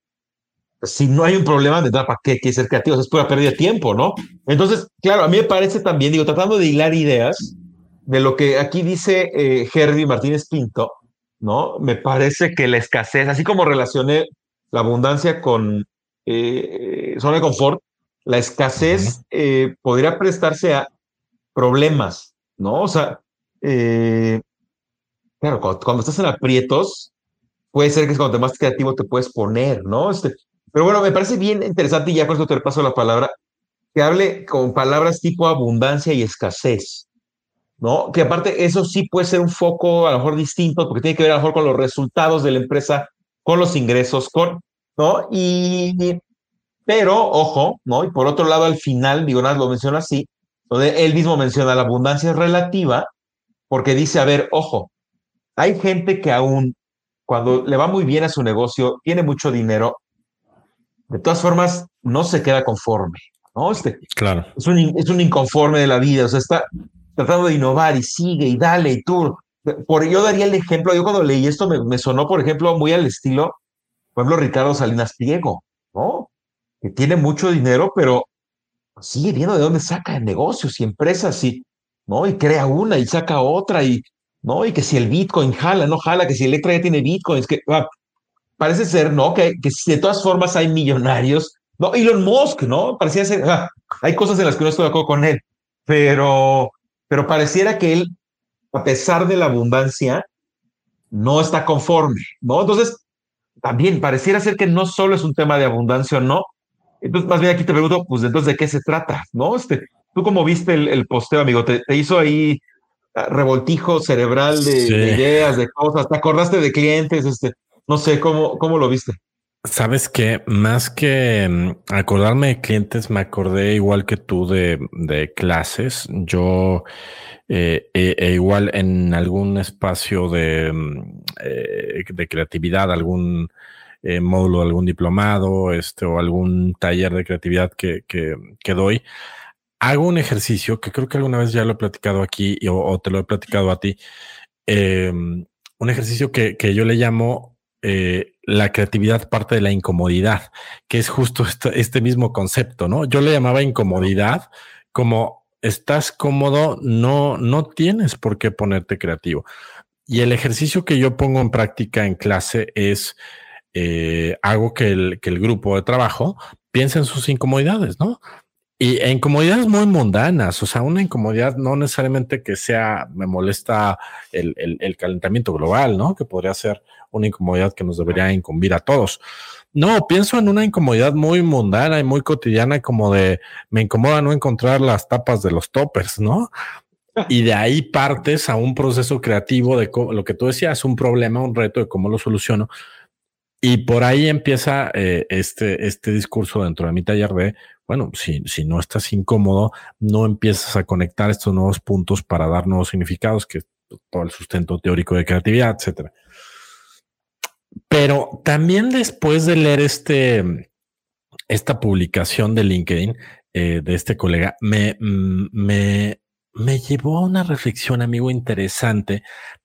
Si no hay un problema, de ¿para qué quieres ser creativo? Es pura pérdida de tiempo, ¿no? Entonces, claro, a mí me parece también, digo, tratando de hilar ideas de lo que aquí dice eh, Herbie Martínez Pinto, ¿no? Me parece que la escasez, así como relacioné la abundancia con eh, zona de confort, la escasez eh, podría prestarse a problemas, ¿no? O sea, eh, claro, cuando, estás en aprietos, puede ser que es cuando más creativo te puedes poner, ¿no? Este, pero bueno, me parece bien interesante, y ya con esto te paso la palabra, que hable con palabras tipo abundancia y escasez, ¿no? Que aparte eso sí puede ser un foco a lo mejor distinto, porque tiene que ver a lo mejor con los resultados de la empresa, con los ingresos, con, ¿no? Y, pero, ojo, ¿no? Y por otro lado, al final, digo, nada, lo menciona así, donde él mismo menciona la abundancia relativa, porque dice, a ver, ojo, hay gente que aún cuando le va muy bien a su negocio, tiene mucho dinero, de todas formas no se queda conforme, ¿no? Este, claro. Es un, es un inconforme de la vida, o sea, está tratando de innovar y sigue y dale y tú. Por, yo daría el ejemplo, yo cuando leí esto me, me sonó, por ejemplo, muy al estilo, por ejemplo, Ricardo Salinas Pliego, ¿no? Que tiene mucho dinero, pero sigue viendo de dónde saca negocios y empresas y, ¿no? Y crea una y saca otra y ¿no? Y que si el Bitcoin jala, no jala, que si Electra ya tiene Bitcoins, que ah, parece ser, ¿no? Que, que de todas formas hay millonarios, ¿no? Elon Musk, ¿no? Parecía ser, ah, hay cosas en las que no estoy de acuerdo con él, pero, pero pareciera que él, a pesar de la abundancia, no está conforme, ¿no? Entonces, también pareciera ser que no solo es un tema de abundancia o no. Entonces, más bien aquí te pregunto, pues entonces, ¿de qué se trata? ¿No? Este, tú como viste el, el posteo, amigo, te, te hizo ahí revoltijo cerebral de, ideas, de cosas. ¿Te acordaste de clientes? Este, No sé cómo, cómo lo viste. Sabes que más que mm, acordarme de clientes, me acordé igual que tú de, de clases. Yo eh, e, e igual en algún espacio de, mm, eh, de creatividad, algún eh, módulo, algún diplomado, este, o algún taller de creatividad que, que, que, doy, hago un ejercicio que creo que alguna vez ya lo he platicado aquí o, te lo he platicado a ti. Em, un ejercicio que, que yo le llamo eh, la creatividad parte de la incomodidad, que es justo este, mismo concepto, ¿no? Yo le llamaba incomodidad como estás cómodo, no, no tienes por qué ponerte creativo. Y el ejercicio que yo pongo en práctica en clase es, eh, hago que el, que el grupo de trabajo piense en sus incomodidades, ¿no? Y en incomodidades muy mundanas, o sea, una incomodidad no necesariamente que sea, me molesta el, el, el, calentamiento global, ¿no? Que podría ser una incomodidad que nos debería incumbir a todos. No, pienso en una incomodidad muy mundana y muy cotidiana, como de me incomoda no encontrar las tapas de los toppers, ¿no? Y de ahí partes a un proceso creativo de lo que tú decías, un problema, un reto de cómo lo soluciono. Y por ahí empieza eh, este, este discurso dentro de mi taller de bueno, si, si no estás incómodo, no empiezas a conectar estos nuevos puntos para dar nuevos significados, que es todo el sustento teórico de creatividad, etcétera. Pero también después de leer este, esta publicación de LinkedIn eh, de este colega, me, mm, me, me llevó a una reflexión, amigo, interesante,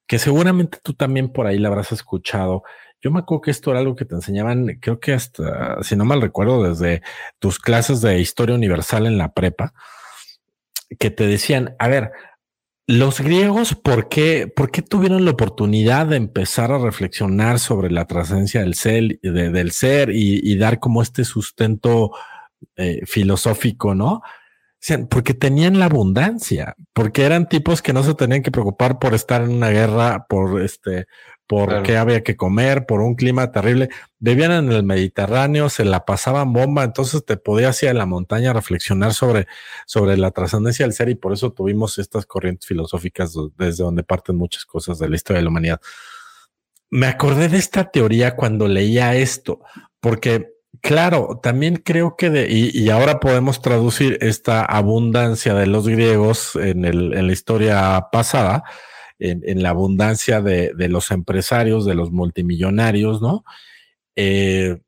que seguramente tú también por ahí la habrás escuchado yo me acuerdo que esto era algo que te enseñaban, creo que hasta, si no mal recuerdo, desde tus clases de historia universal en la prepa, que te decían, a ver, los griegos, ¿por qué, por qué tuvieron la oportunidad de empezar a reflexionar sobre la trascendencia del ser, del ser y, dar como este sustento eh, filosófico, ¿no? porque tenían la abundancia, porque eran tipos que no se tenían que preocupar por estar en una guerra, por este, por qué había que comer, por un clima terrible. Vivían en el Mediterráneo, se la pasaban bomba, entonces te podías ir a la montaña a reflexionar sobre, sobre la trascendencia del ser y por eso tuvimos estas corrientes filosóficas desde donde parten muchas cosas de la historia de la humanidad. Me acordé de esta teoría cuando leía esto, porque claro, también creo que de, y, ahora podemos traducir esta abundancia de los griegos en, el, en la historia pasada, en, la abundancia de, los empresarios, de los multimillonarios, ¿no? Eh,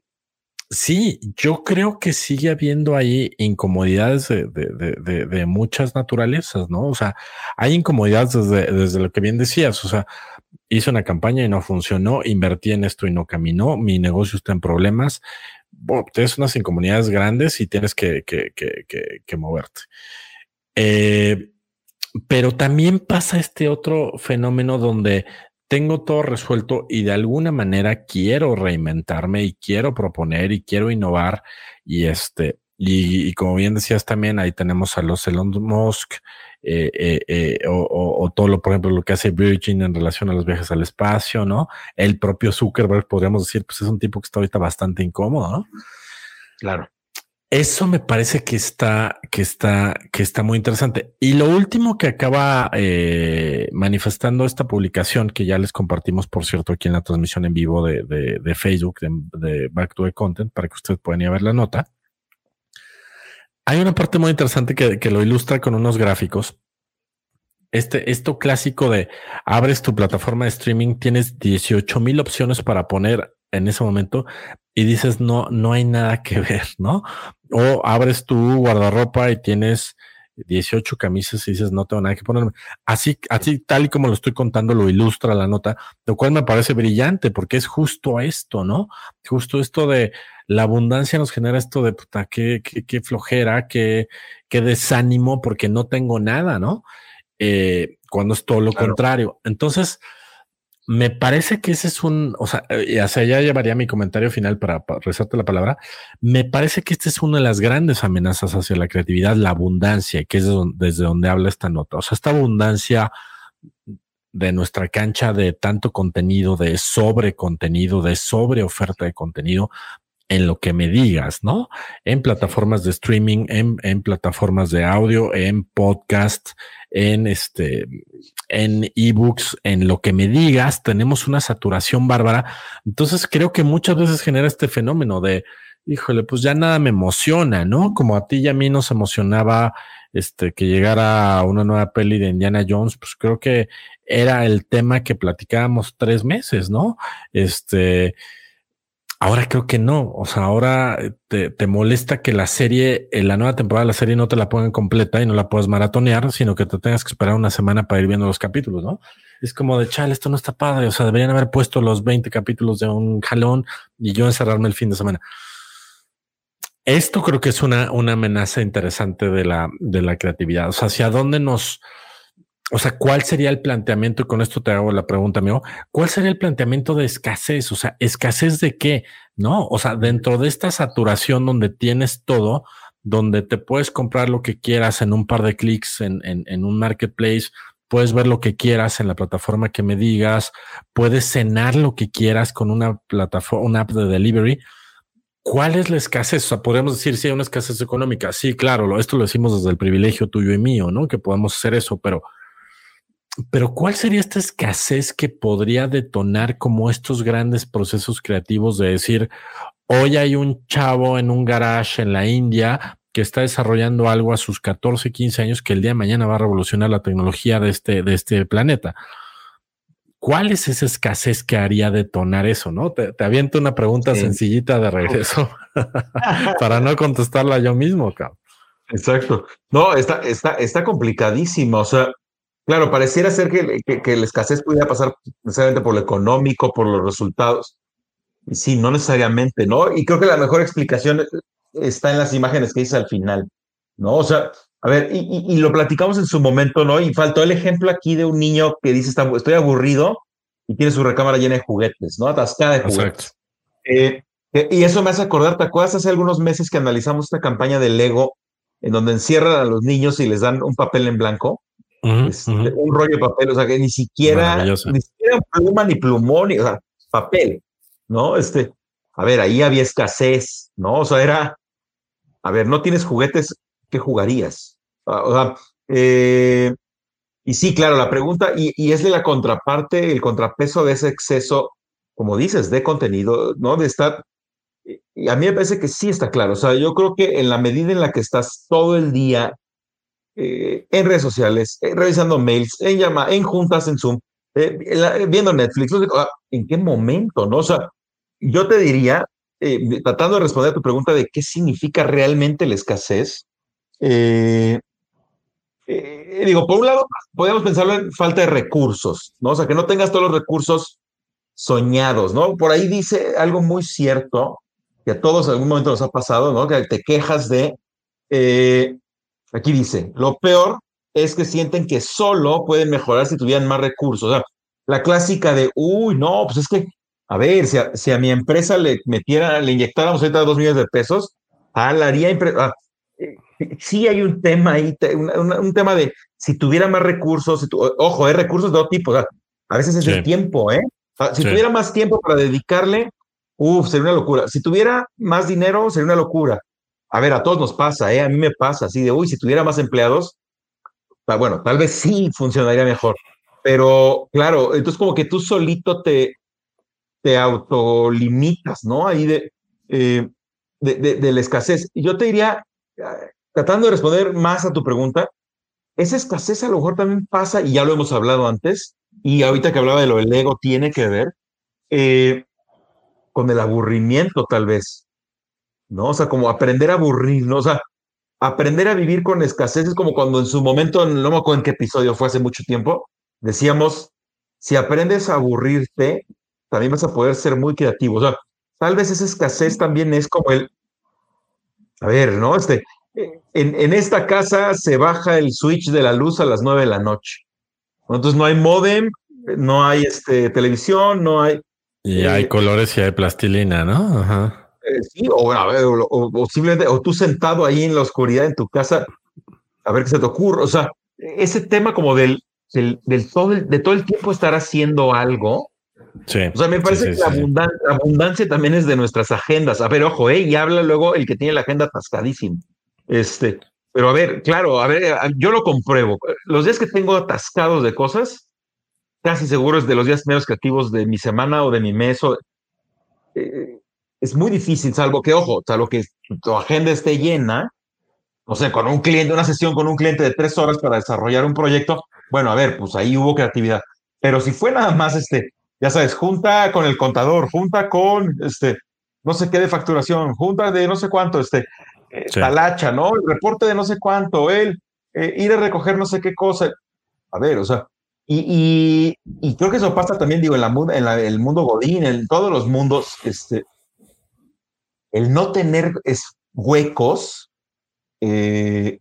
sí, yo creo que sigue habiendo ahí incomodidades de, muchas naturalezas, ¿no? O sea, hay incomodidades desde, lo que bien decías, o sea, hice una campaña y no funcionó, invertí en esto y no caminó, mi negocio está en problemas. Bueno, tienes unas incomodidades grandes y tienes que, que, que, que moverte. Eh, pero también pasa este otro fenómeno donde tengo todo resuelto y de alguna manera quiero reinventarme y quiero proponer y quiero innovar y este y, como bien decías también ahí tenemos a los Elon Musk eh, eh, eh, o, todo lo por ejemplo lo que hace Virgin en relación a los viajes al espacio no el propio Zuckerberg podríamos decir pues es un tipo que está ahorita bastante incómodo no claro eso me parece que está, que está, que está muy interesante. Y lo último que acaba eh, manifestando esta publicación, que ya les compartimos, por cierto, aquí en la transmisión en vivo de, de, Facebook, de, Back to the Content, para que ustedes puedan ir a ver la nota. Hay una parte muy interesante que, que lo ilustra con unos gráficos. Este, esto clásico de abres tu plataforma de streaming, tienes 18 mil opciones para poner en ese momento y dices, no, no hay nada que ver, ¿no? O abres tu guardarropa y tienes 18 camisas y dices, no tengo nada que ponerme. Así, así tal y como lo estoy contando, lo ilustra la nota, lo cual me parece brillante porque es justo esto, ¿no? Justo esto de la abundancia nos genera esto de puta, qué, qué, flojera, qué, qué desánimo porque no tengo nada, ¿no? Eh, cuando es todo lo contrario. Entonces, me parece que ese es un, o sea, y hacia allá llevaría mi comentario final para, rezarte la palabra. Me parece que esta es una de las grandes amenazas hacia la creatividad, la abundancia, que es desde donde habla esta nota. O sea, esta abundancia de nuestra cancha de tanto contenido, de sobre contenido, de sobre oferta de contenido, en lo que me digas, ¿no? En plataformas de streaming, en, en plataformas de audio, en podcast, en este, en ebooks, en lo que me digas, tenemos una saturación bárbara. Entonces creo que muchas veces genera este fenómeno de, híjole, pues ya nada me emociona, ¿no? Como a ti y a mí nos emocionaba este, que llegara una nueva peli de Indiana Jones, pues creo que era el tema que platicábamos tres meses, ¿no? Este, ahora creo que no, o sea, ahora te, te molesta que la serie, en la nueva temporada de la serie no te la pongan completa y no la puedas maratonear, sino que te tengas que esperar una semana para ir viendo los capítulos, ¿no? Es como de, chale, esto no está padre, o sea, deberían haber puesto los 20 capítulos de un jalón y yo encerrarme el fin de semana. Esto creo que es una, una amenaza interesante de la, de la creatividad. O sea, hacia dónde nos, o sea, ¿cuál sería el planteamiento? Y con esto te hago la pregunta, amigo. ¿Cuál sería el planteamiento de escasez? O sea, ¿escasez de qué? No, o sea, dentro de esta saturación donde tienes todo, donde te puedes comprar lo que quieras en un par de clics en, un marketplace, puedes ver lo que quieras en la plataforma que me digas, puedes cenar lo que quieras con una plataforma, una app de delivery. ¿Cuál es la escasez? O sea, podríamos decir si hay una escasez económica. Sí, claro, esto lo decimos desde el privilegio tuyo y mío, ¿no? Que podemos hacer eso, pero, pero ¿cuál sería esta escasez que podría detonar como estos grandes procesos creativos de decir, hoy hay un chavo en un garage en la India que está desarrollando algo a sus 14, 15 años que el día de mañana va a revolucionar la tecnología de este, de este planeta? ¿Cuál es esa escasez que haría detonar eso? No te, aviento una pregunta sencillita de regreso para no contestarla yo mismo. Cabrón. Exacto. No, está, está, está complicadísimo. O sea, claro, pareciera ser que, que, que, la escasez pudiera pasar necesariamente por lo económico, por los resultados. Y sí, no necesariamente, ¿no? Y creo que la mejor explicación está en las imágenes que dice al final, ¿no? O sea, a ver, y, y, lo platicamos en su momento, ¿no? Y faltó el ejemplo aquí de un niño que dice, estoy aburrido y tiene su recámara llena de juguetes, ¿no? Atascada de juguetes. Eh, eh, y eso me hace acordar, ¿te acuerdas hace algunos meses que analizamos esta campaña de Lego en donde encierran a los niños y les dan un papel en blanco? Uh -huh, este, uh -huh. Un rollo de papel, o sea, que ni siquiera, ni siquiera pluma ni plumón, ni, o sea, papel, ¿no? Este, a ver, ahí había escasez, ¿no? O sea, era, a ver, no tienes juguetes, ¿qué jugarías? O sea, eh, y sí, claro, la pregunta, y, y, es de la contraparte, el contrapeso de ese exceso, como dices, de contenido, ¿no? De estar, y a mí me parece que sí está claro, o sea, yo creo que en la medida en la que estás todo el día eh, en redes sociales, eh, revisando mails, en llama, en juntas, en Zoom, eh, viendo Netflix, ¿en qué momento, no? O sea, yo te diría, tratando de responder a tu pregunta de qué significa realmente la escasez, eh, eh, digo, por un lado, podríamos pensarlo en falta de recursos, ¿no? O sea, que no tengas todos los recursos soñados, ¿no? Por ahí dice algo muy cierto, que a todos en algún momento nos ha pasado, ¿no? Que te quejas de, eh, aquí dice, lo peor es que sienten que solo pueden mejorar si tuvieran más recursos. O sea, la clásica de, uy, no, pues es que, a ver, si a, si a mi empresa le metiera, le inyectáramos ahorita dos millones de pesos, ah, la haría, ah, sí hay un tema ahí, un, un, tema de si tuviera más recursos, si tu, ojo, hay recursos de todo tipo, o sea, a veces es sí. el tiempo, ¿eh? Si sí. tuviera más tiempo para dedicarle, uff, sería una locura. Si tuviera más dinero, sería una locura. A ver, a todos nos pasa, ¿eh? A mí me pasa así de, uy, si tuviera más empleados, bueno, tal vez sí funcionaría mejor. Pero claro, entonces como que tú solito te, te autolimitas, ¿no? Ahí de, eh, de, de, la escasez. Y yo te diría, tratando de responder más a tu pregunta, esa escasez a lo mejor también pasa, y ya lo hemos hablado antes, y ahorita que hablaba de lo del ego, tiene que ver eh, con el aburrimiento tal vez, ¿no? O sea, como aprender a aburrir, ¿no? O sea, aprender a vivir con escasez es como cuando en su momento, no me acuerdo en qué episodio fue hace mucho tiempo, decíamos, si aprendes a aburrirte, también vas a poder ser muy creativo. O sea, tal vez esa escasez también es como el, a ver, ¿no? Este, en, en, esta casa se baja el switch de la luz a las nueve de la noche. Entonces no hay modem, no hay este, televisión, no hay... Y eh, hay colores y hay plastilina, ¿no? Ajá. Eh, sí, o, a ver, o, o, simplemente, o tú sentado ahí en la oscuridad en tu casa, a ver qué se te ocurre. O sea, ese tema como del, del, del todo, el, de todo el tiempo estar haciendo algo, Sí, o sea, me parece que la, abundancia, también es de nuestras agendas. A ver, ojo, ¿eh? Y habla luego el que tiene la agenda atascadísima. Este, pero a ver, claro, a ver, yo lo compruebo. Los días que tengo atascados de cosas, casi seguro es de los días menos creativos de mi semana o de mi mes. Eh, es muy difícil, salvo que, ojo, salvo que tu agenda esté llena, o sea, con un cliente, una sesión con un cliente de tres horas para desarrollar un proyecto, bueno, a ver, pues ahí hubo creatividad. Pero si fue nada más, este, ya sabes, junta con el contador, junta con, este, no sé qué de facturación, junta de no sé cuánto, este, eh, talacha, ¿no? El reporte de no sé cuánto, él, eh, ir a recoger no sé qué cosa. A ver, o sea, y, y, creo que eso pasa también, digo, en, la, en el mundo Godín, en todos los mundos, este, el no tener es, huecos eh,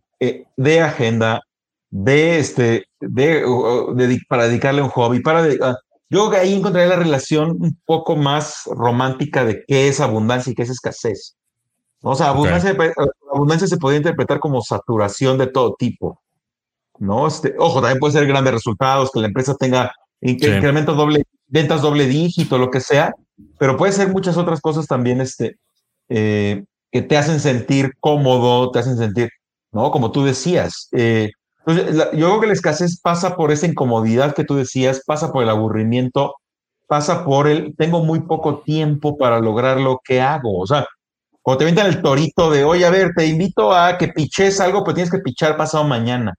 de agenda, de este, de, para dedicarle un hobby, para ah, yo ahí encontré la relación un poco más romántica de qué es abundancia y qué es escasez. O sea, abundancia, abundancia se podría interpretar como saturación de todo tipo. ¿no? Este, ojo, también puede ser grandes resultados, que la empresa tenga incrementos doble, ventas doble dígito, lo que sea, pero puede ser muchas otras cosas también este, eh, que te hacen sentir cómodo, te hacen sentir, ¿no? Como tú decías. Eh, entonces, yo creo que la escasez pasa por esa incomodidad que tú decías, pasa por el aburrimiento, pasa por el, tengo muy poco tiempo para lograr lo que hago. O sea, cuando te inventan el torito de, oye, a ver, te invito a que piches algo, pero tienes que pichar pasado mañana.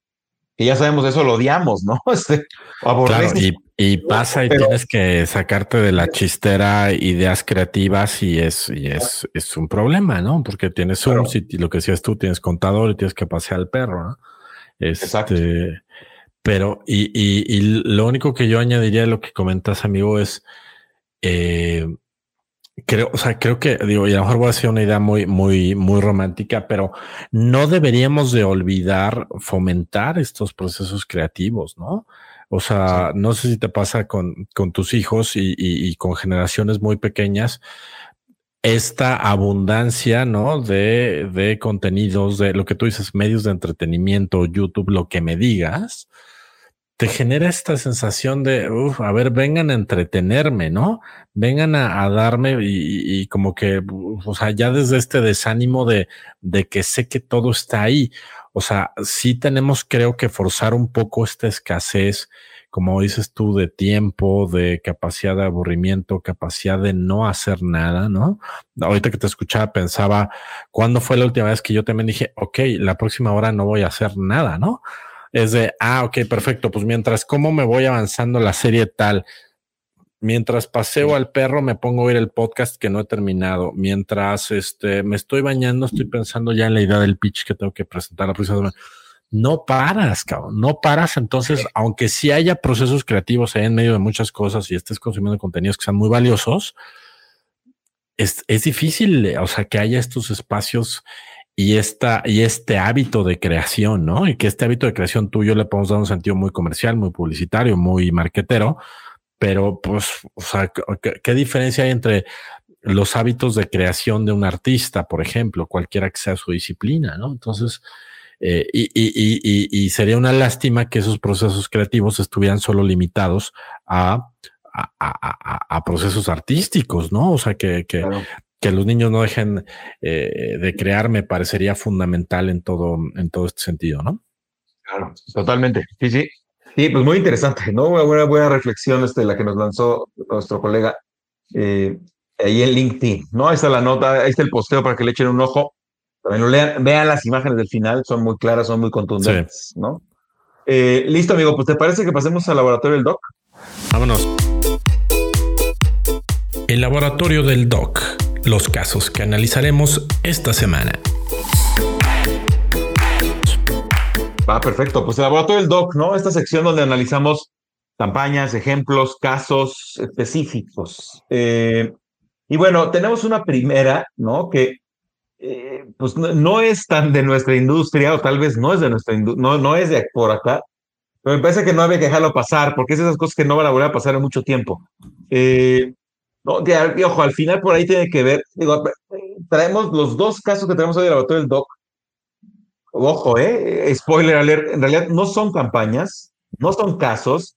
Que ya sabemos, eso lo odiamos, ¿no? Este, claro, y, pasa y tienes que sacarte de la chistera ideas creativas y es, y es, es un problema, ¿no? Porque tienes un, si lo que decías tú, tienes contador y tienes que pasear al perro, ¿no? Exacto. Este, pero, y, y, lo único que yo añadiría a lo que comentas, amigo, es eh, creo, o sea, creo que digo, y a lo mejor voy a decir una idea muy, muy, muy romántica, pero no deberíamos de olvidar fomentar estos procesos creativos, ¿no? O sea, no sé si te pasa con, con tus hijos y, y, y, con generaciones muy pequeñas, esta abundancia, ¿no? De, de contenidos, de lo que tú dices, medios de entretenimiento, YouTube, lo que me digas, te genera esta sensación de, uff, a ver, vengan a entretenerme, ¿no? Vengan a, darme y, como que, o sea, ya desde este desánimo de, de que sé que todo está ahí. O sea, sí tenemos, creo que forzar un poco esta escasez como dices tú, de tiempo, de capacidad de aburrimiento, capacidad de no hacer nada, ¿no? Ahorita que te escuchaba pensaba, ¿cuándo fue la última vez que yo también dije, ok, la próxima hora no voy a hacer nada, ¿no? Es de, ah, ok, perfecto, pues mientras cómo me voy avanzando la serie tal, mientras paseo al perro me pongo a oír el podcast que no he terminado, mientras este, me estoy bañando, estoy pensando ya en la idea del pitch que tengo que presentar la próxima semana no paras, cabrón, no paras. Entonces, aunque sí haya procesos creativos ahí en medio de muchas cosas y estés consumiendo contenidos que sean muy valiosos, es, es difícil, o sea, que haya estos espacios y, esta, y este hábito de creación, ¿no? Y que este hábito de creación tuyo le podemos dar un sentido muy comercial, muy publicitario, muy marquetero, pero pues, o sea, ¿qué, qué diferencia hay entre los hábitos de creación de un artista, por ejemplo, cualquiera que sea su disciplina, ¿no? Entonces, eh, y, y, y, y, sería una lástima que esos procesos creativos estuvieran solo limitados a, a, a, a procesos artísticos, ¿no? O sea, que, que, que los niños no dejen eh, de crear me parecería fundamental en todo, en todo este sentido, ¿no? Claro, totalmente. Sí, sí. Sí, pues muy interesante, ¿no? Una buena, buena reflexión este, la que nos lanzó nuestro colega eh, ahí en LinkedIn, ¿no? Ahí está la nota, ahí está el posteo para que le echen un ojo. También lo lean, vean las imágenes del final, son muy claras, son muy contundentes, ¿no? Eh, listo, amigo, pues ¿te parece que pasemos al laboratorio del DOC? Vámonos. El laboratorio del DOC, los casos que analizaremos esta semana. Va, perfecto. Pues el laboratorio del DOC, ¿no? Esta sección donde analizamos campañas, ejemplos, casos específicos. Eh, y bueno, tenemos una primera, ¿no? Que eh, pues no, es tan de nuestra industria, o tal vez no es de nuestra industria, no, no es de por acá, pero me parece que no había que dejarlo pasar, porque es esas cosas que no van a volver a pasar en mucho tiempo. Eh, no, ojo, al final por ahí tiene que ver, digo, traemos los dos casos que tenemos hoy de laboratorio del DOC. Ojo, eh, spoiler alert, en realidad no son campañas, no son casos,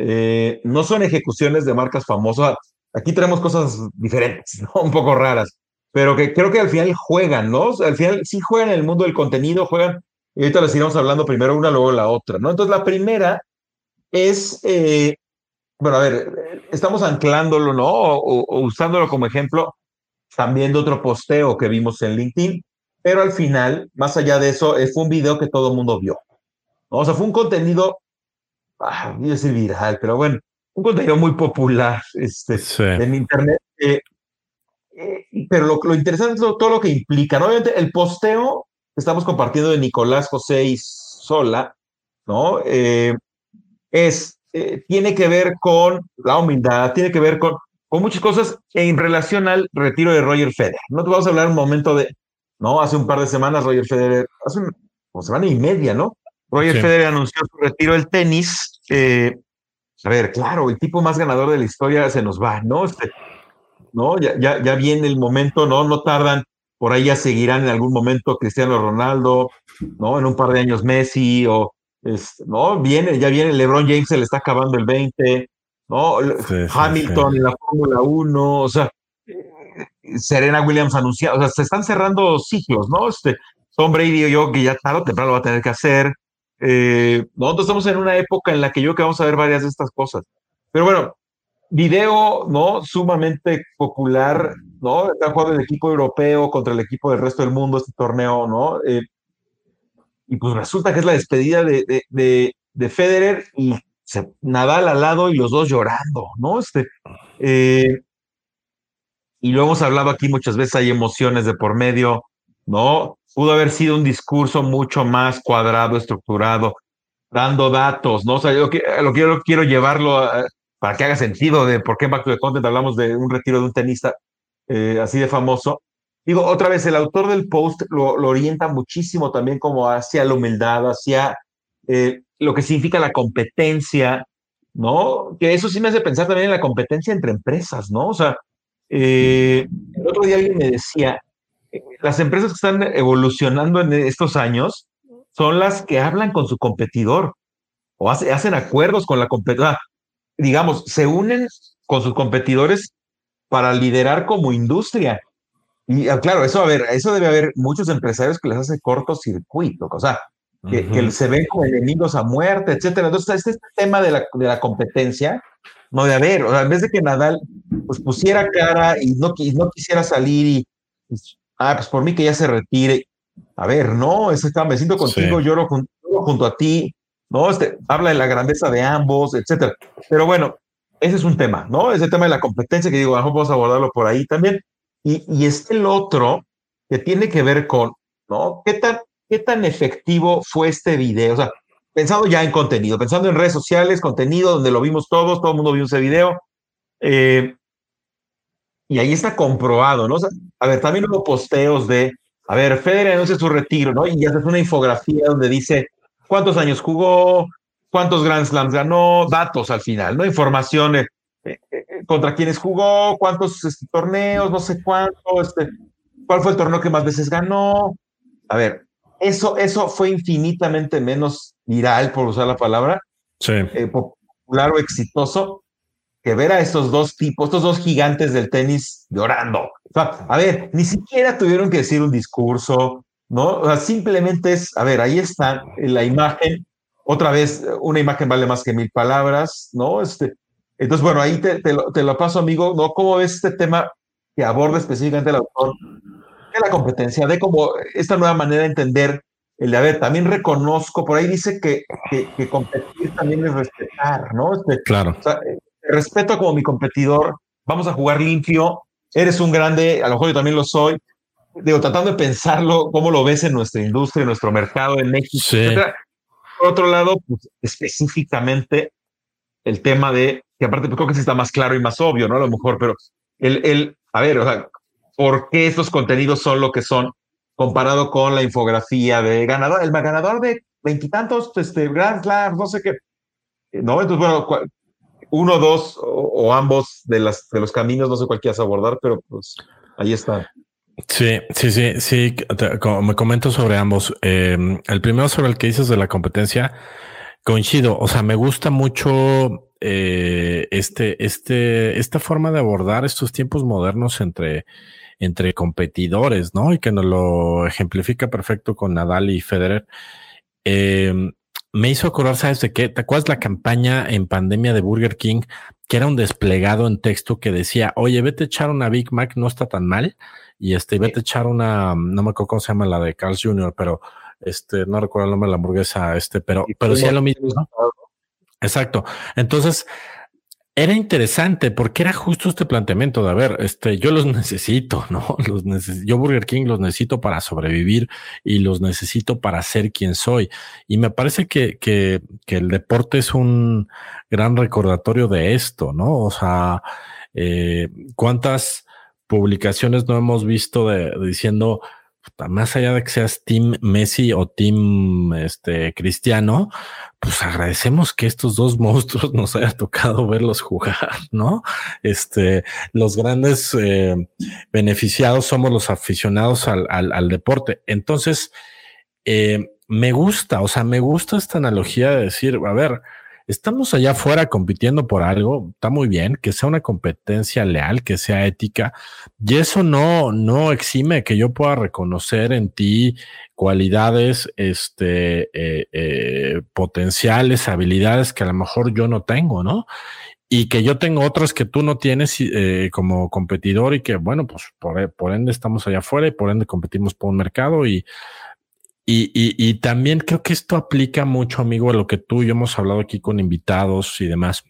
Eh, no son ejecuciones de marcas famosas. Aquí tenemos cosas diferentes, ¿no? un poco raras, pero que creo que al final juegan, ¿no? al final sí juegan en el mundo del contenido, juegan, y ahorita les iremos hablando primero una, luego la otra, ¿no? Entonces la primera es, eh, bueno, a ver, estamos anclándolo, ¿no? O, usándolo como ejemplo también de otro posteo que vimos en LinkedIn, pero al final, más allá de eso, fue un video que todo el mundo vio. O sea, fue un contenido, ah, voy a decir viral, pero bueno, un contenido muy popular este, en Internet. Eh, eh, pero lo, lo, interesante es todo lo que implica. ¿no? Obviamente, el posteo que estamos compartiendo de Nicolás José y Sola, ¿no? Eh, es, tiene que ver con la humildad, tiene que ver con, con muchas cosas en relación al retiro de Roger Federer. No te vamos a hablar un momento de, ¿no? Hace un par de semanas Roger Federer, hace una semana y media, ¿no? Roger Federer anunció su retiro del tenis. Eh, a ver, claro, el tipo más ganador de la historia se nos va, ¿no? Este, ¿no? Ya, ya, ya viene el momento, ¿no? No tardan, por ahí ya seguirán en algún momento Cristiano Ronaldo, ¿no? En un par de años Messi, o, este, ¿no? Viene, ya viene LeBron James, se le está acabando el 20, ¿no? Hamilton en la Fórmula 1, o sea, Serena Williams anunciado, o sea, se están cerrando ciclos, ¿no? Este, Tom Brady y yo, que ya tarde o temprano lo va a tener que hacer, eh, nosotros estamos en una época en la que yo creo que vamos a ver varias de estas cosas. Pero bueno, video, ¿no? Sumamente popular, ¿no? Está jugando el equipo europeo contra el equipo del resto del mundo este torneo, ¿no? Eh, y pues resulta que es la despedida de, de, de, Federer y se, Nadal al lado y los dos llorando, ¿no? Este, eh, y lo hemos hablado aquí muchas veces, hay emociones de por medio, ¿no? pudo haber sido un discurso mucho más cuadrado, estructurado, dando datos, ¿no? O sea, yo, lo que yo quiero llevarlo para que haga sentido de por qué en Back to the Content hablamos de un retiro de un tenista eh, así de famoso. Digo, otra vez, el autor del post lo, orienta muchísimo también como hacia la humildad, hacia eh, lo que significa la competencia, ¿no? Que eso sí me hace pensar también en la competencia entre empresas, ¿no? O sea, eh, el otro día alguien me decía, las empresas que están evolucionando en estos años son las que hablan con su competidor o hacen acuerdos con la competidora. Digamos, se unen con sus competidores para liderar como industria. Y ah, claro, eso, a ver, eso debe haber muchos empresarios que les hace cortocircuito, o sea, que, que se ven como enemigos a muerte, etcétera. Entonces, este, este tema de la, de la competencia, no de haber, o sea, en vez de que Nadal pues pusiera cara y no, y no quisiera salir y pues, ah, pues por mí que ya se retire. A ver, no, ese está, me siento contigo, lloro, junto, a ti, ¿no? Este, habla de la grandeza de ambos, etcétera. Pero bueno, ese es un tema, ¿no? Ese tema de la competencia que digo, vamos a abordarlo por ahí también. Y, y es el otro que tiene que ver con, ¿no? ¿Qué tan, ¿Qué tan efectivo fue este video? O sea, pensando ya en contenido, pensando en redes sociales, contenido donde lo vimos todos, todo el mundo vio ese video. Eh, y ahí está comprobado, ¿no? a ver, también hubo posteos de, a ver, Federer anuncia su retiro, ¿no? Y ya haces una infografía donde dice cuántos años jugó, cuántos Grand Slams ganó, datos al final, ¿no? Información eh, eh, contra quiénes jugó, cuántos este, torneos, no sé cuánto, este, cuál fue el torneo que más veces ganó. A ver, eso, eso fue infinitamente menos viral, por usar la palabra, sí. popular o exitoso, que ver a estos dos tipos, estos dos gigantes del tenis llorando. a ver, ni siquiera tuvieron que decir un discurso, ¿no? O sea, simplemente es, a ver, ahí está la imagen. Otra vez, una imagen vale más que mil palabras, ¿no? Este, entonces, bueno, ahí te, te, lo, paso, amigo, ¿no? ¿Cómo ves este tema que aborda específicamente el autor de la competencia, de cómo esta nueva manera de entender el de, a ver, también reconozco, por ahí dice que, que, competir también es respetar, ¿no? Este, claro. O sea, respeto como mi competidor, vamos a jugar limpio, eres un grande, a lo mejor yo también lo soy, digo, tratando de pensarlo, cómo lo ves en nuestra industria, en nuestro mercado, en México, Por otro lado, pues, específicamente el tema de, que aparte pues, creo que sí está más claro y más obvio, ¿no? A lo mejor, pero el, el a ver, o sea, ¿por qué estos contenidos son lo que son comparado con la infografía de ganador, el ganador de veintitantos, este, Grand Slam, no sé qué? No, entonces, bueno, uno, dos o, ambos de, las, de los caminos, no sé cuál quieras abordar, pero pues ahí está. Sí, sí, sí, sí. me comento sobre ambos. Em, el primero sobre el que dices de la competencia. Coincido, o sea, me gusta mucho eh, este, este, esta forma de abordar estos tiempos modernos entre, entre competidores, ¿no? Y que nos lo ejemplifica perfecto con Nadal y Federer. Eh, me hizo acordar, ¿sabes de qué? ¿Te acuerdas la campaña en pandemia de Burger King? Que era un desplegado en texto que decía, oye, vete a echar una Big Mac, no está tan mal. Y este, vete a echar una, no me acuerdo cómo se llama la de Carl's Jr., pero este, no recuerdo el nombre de la hamburguesa, este, pero, pero sí es lo mismo. Exacto. Entonces, era interesante porque era justo este planteamiento de, a ver, este, yo los necesito, ¿no? Los neces yo Burger King los necesito para sobrevivir y los necesito para ser quien soy. Y me parece que, que, que el deporte es un gran recordatorio de esto, ¿no? O sea, eh, ¿cuántas publicaciones no hemos visto de, diciendo, más allá de que seas Team Messi o Team este, Cristiano, pues agradecemos que estos dos monstruos nos haya tocado verlos jugar, ¿no? Este, los grandes eh, beneficiados somos los aficionados al, deporte. Entonces, eh, me gusta, o sea, me gusta esta analogía de decir, a ver, estamos allá afuera compitiendo por algo, está muy bien, que sea una competencia leal, que sea ética, y eso no, no exime que yo pueda reconocer en ti cualidades, este, eh, eh, potenciales, habilidades que a lo mejor yo no tengo, ¿no? Y que yo tengo otras que tú no tienes eh, como competidor y que, bueno, pues por, por ende estamos allá afuera y por ende competimos por un mercado y y, también creo que esto aplica mucho, amigo, a lo que tú y yo hemos hablado aquí con invitados y demás,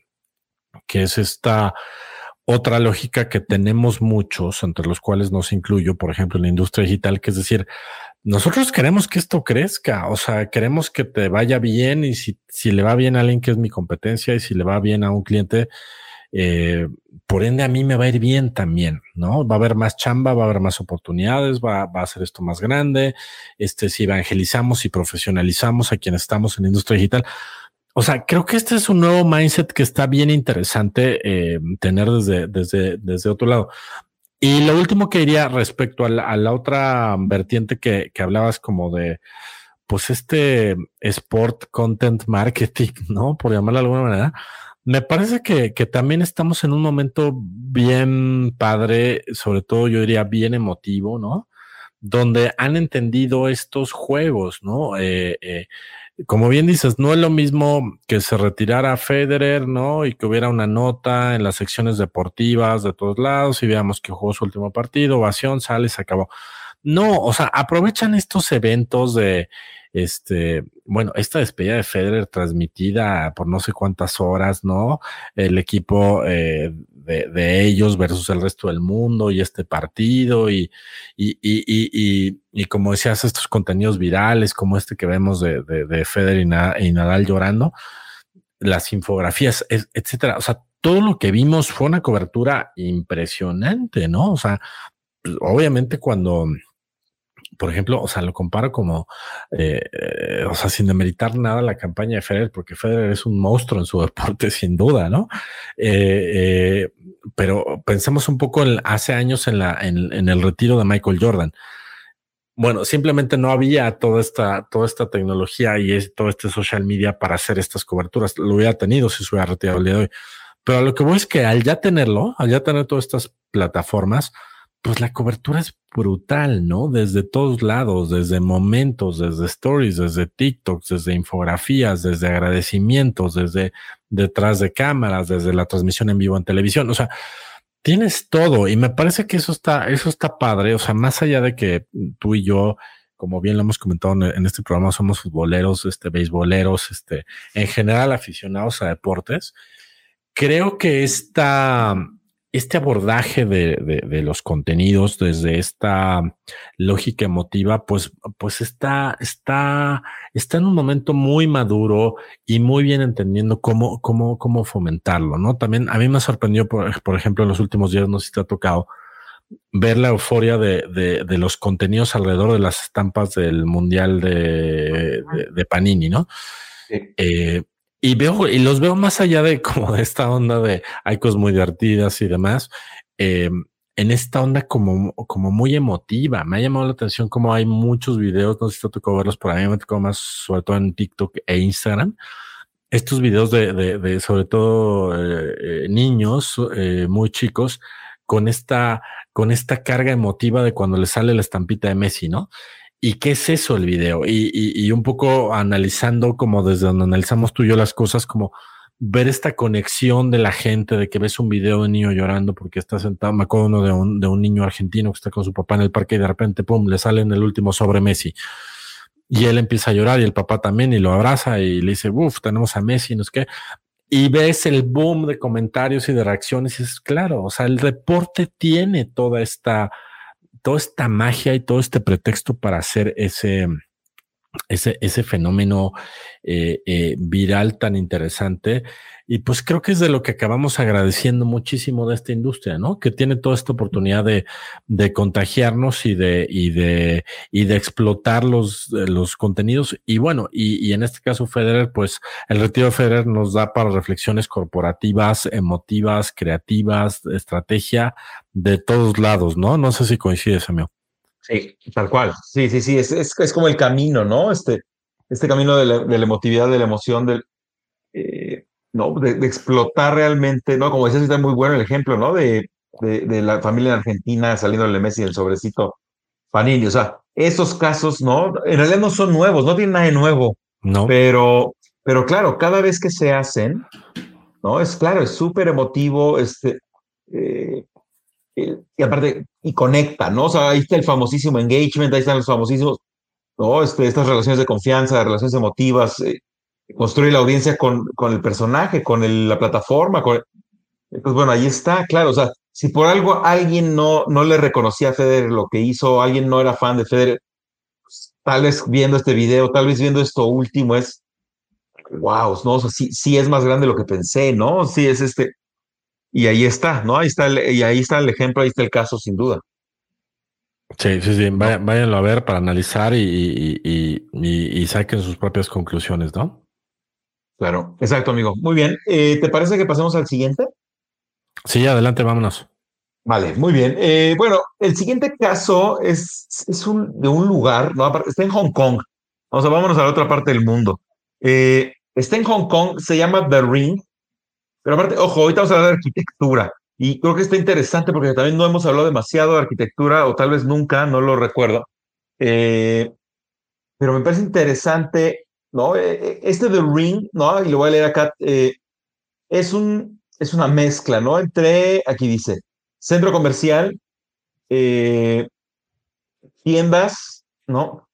que es esta otra lógica que tenemos muchos, entre los cuales nos incluyo, por ejemplo, en la industria digital, que es decir, nosotros queremos que esto crezca, o sea, queremos que te vaya bien y si, si le va bien a alguien que es mi competencia y si le va bien a un cliente, eh, por ende a mí me va a ir bien también, ¿no? Va a haber más chamba, va a haber más oportunidades, va, a ser esto más grande, este, si evangelizamos y profesionalizamos a quienes estamos en industria digital. O sea, creo que este es un nuevo mindset que está bien interesante eh, tener desde, desde, desde otro lado. Y lo último que diría respecto a la, a la otra vertiente que, que hablabas como de, pues este sport content marketing, ¿no? Por llamarlo de alguna manera me parece que, que, también estamos en un momento bien padre, sobre todo yo diría bien emotivo, ¿no? Donde han entendido estos juegos, ¿no? Eh, eh, como bien dices, no es lo mismo que se retirara Federer, ¿no? Y que hubiera una nota en las secciones deportivas de todos lados y veamos que jugó su último partido, ovación, sale, se acabó. No, o sea, aprovechan estos eventos de, este, bueno, esta despedida de Federer transmitida por no sé cuántas horas, ¿no? El equipo eh, de, ellos versus el resto del mundo y este partido y, y, y, y, como decías, estos contenidos virales como este que vemos de, de, de Federer y, y Nadal llorando, las infografías, etcétera. O sea, todo lo que vimos fue una cobertura impresionante, ¿no? O sea, pues, obviamente cuando por ejemplo, o sea, lo comparo como, eh, o sea, sin demeritar nada la campaña de Federer, porque Federer es un monstruo en su deporte, sin duda, ¿no? Eh, eh, pero pensemos un poco en, hace años en, la, en, en, el retiro de Michael Jordan. Bueno, simplemente no había toda esta, toda esta tecnología y todo este social media para hacer estas coberturas. Lo hubiera tenido si se hubiera retirado el día de hoy. Pero lo que voy es que al ya tenerlo, al ya tener todas estas plataformas, pues la cobertura es brutal, ¿no? Desde todos lados, desde momentos, desde stories, desde TikToks, desde infografías, desde agradecimientos, desde detrás de cámaras, desde la transmisión en vivo en televisión. O sea, tienes todo y me parece que eso está, eso está padre. O sea, más allá de que tú y yo, como bien lo hemos comentado en este programa, somos futboleros, este, beisboleros, este, en general aficionados a deportes. Creo que esta, este abordaje de, de, de, los contenidos desde esta lógica emotiva, pues, pues está, está, está en un momento muy maduro y muy bien entendiendo cómo, cómo, cómo fomentarlo, ¿no? También a mí me sorprendió, por, por ejemplo, en los últimos días, no sé si te ha tocado, ver la euforia de, de, de, los contenidos alrededor de las estampas del Mundial de, de Panini, ¿no? Sí. Eh, y veo, y los veo más allá de como de esta onda de hay cosas muy divertidas y demás, eh, en esta onda como, como muy emotiva. Me ha llamado la atención como hay muchos videos, no sé si te tocó verlos por ahí, me tocó más sobre todo en TikTok e Instagram, estos videos de, sobre todo eh, eh, niños eh, muy chicos con esta, con esta carga emotiva de cuando le sale la estampita de Messi, ¿no? ¿Y qué es eso el video? Y, y, un poco analizando como desde donde analizamos tú y yo las cosas, como ver esta conexión de la gente, de que ves un video de un niño llorando porque está sentado, me acuerdo uno de un, de un niño argentino que está con su papá en el parque y de repente, pum, le sale en el último sobre Messi. Y él empieza a llorar y el papá también y lo abraza y le dice, uff, tenemos a Messi, no es que. Y ves el boom de comentarios y de reacciones y es claro, o sea, el deporte tiene toda esta, toda esta magia y todo este pretexto para hacer ese, ese, ese fenómeno eh, eh, viral tan interesante. Y pues creo que es de lo que acabamos agradeciendo muchísimo de esta industria, ¿no? Que tiene toda esta oportunidad de, de contagiarnos y de, y de, y de explotar los, los contenidos. Y bueno, y, y, en este caso Federer, pues el retiro de Federer nos da para reflexiones corporativas, emotivas, creativas, estrategia de todos lados, ¿no? No sé si coincides, amigo. Sí, tal cual. Sí, sí, sí, es, es, como el camino, ¿no? Este, este camino de la, de la emotividad, de la emoción, del, eh, ¿no? De, explotar realmente, ¿no? Como decías, está muy bueno el ejemplo, ¿no? De, de, la familia en Argentina saliendo del Messi del sobrecito Panini. O sea, esos casos, ¿no? En realidad no son nuevos, no tienen nada de nuevo. No. Pero, pero claro, cada vez que se hacen, ¿no? Es claro, es súper emotivo, este, eh, y aparte, y conecta, ¿no? O sea, ahí está el famosísimo engagement, ahí están los famosísimos, ¿no? Este, estas relaciones de confianza, relaciones emotivas, eh, construye la audiencia con, con el personaje, con la plataforma, con, pues bueno, ahí está, claro, o sea, si por algo alguien no, no le reconocía a Federer lo que hizo, alguien no era fan de Federer, pues, tal vez viendo este video, tal vez viendo esto último, es, wow, ¿no? O sea, sí, sí es más grande de lo que pensé, ¿no? Sí es este, y ahí está, ¿no? Ahí está el, y ahí está el ejemplo, ahí está el caso, sin duda. Sí, sí, sí. váyanlo a ver para analizar y, y, saquen sus propias conclusiones, ¿no? Claro, exacto, amigo. Muy bien. Eh, ¿Te parece que pasemos al siguiente? Sí, adelante, vámonos. Vale, muy bien. Eh, bueno, el siguiente caso es, es un, de un lugar, ¿no? está en Hong Kong. O sea, vámonos a la otra parte del mundo. Eh, está en Hong Kong, se llama The Ring, pero aparte, ojo, ahorita vamos a hablar de arquitectura y creo que está interesante porque también no hemos hablado demasiado de arquitectura o tal vez nunca, no lo recuerdo. Eh, pero me parece interesante, ¿no? Eh, eh, este de Ring, ¿no? Y lo voy a leer acá, es, un, es una mezcla, ¿no? Entre, aquí dice, centro comercial, tiendas, ¿no?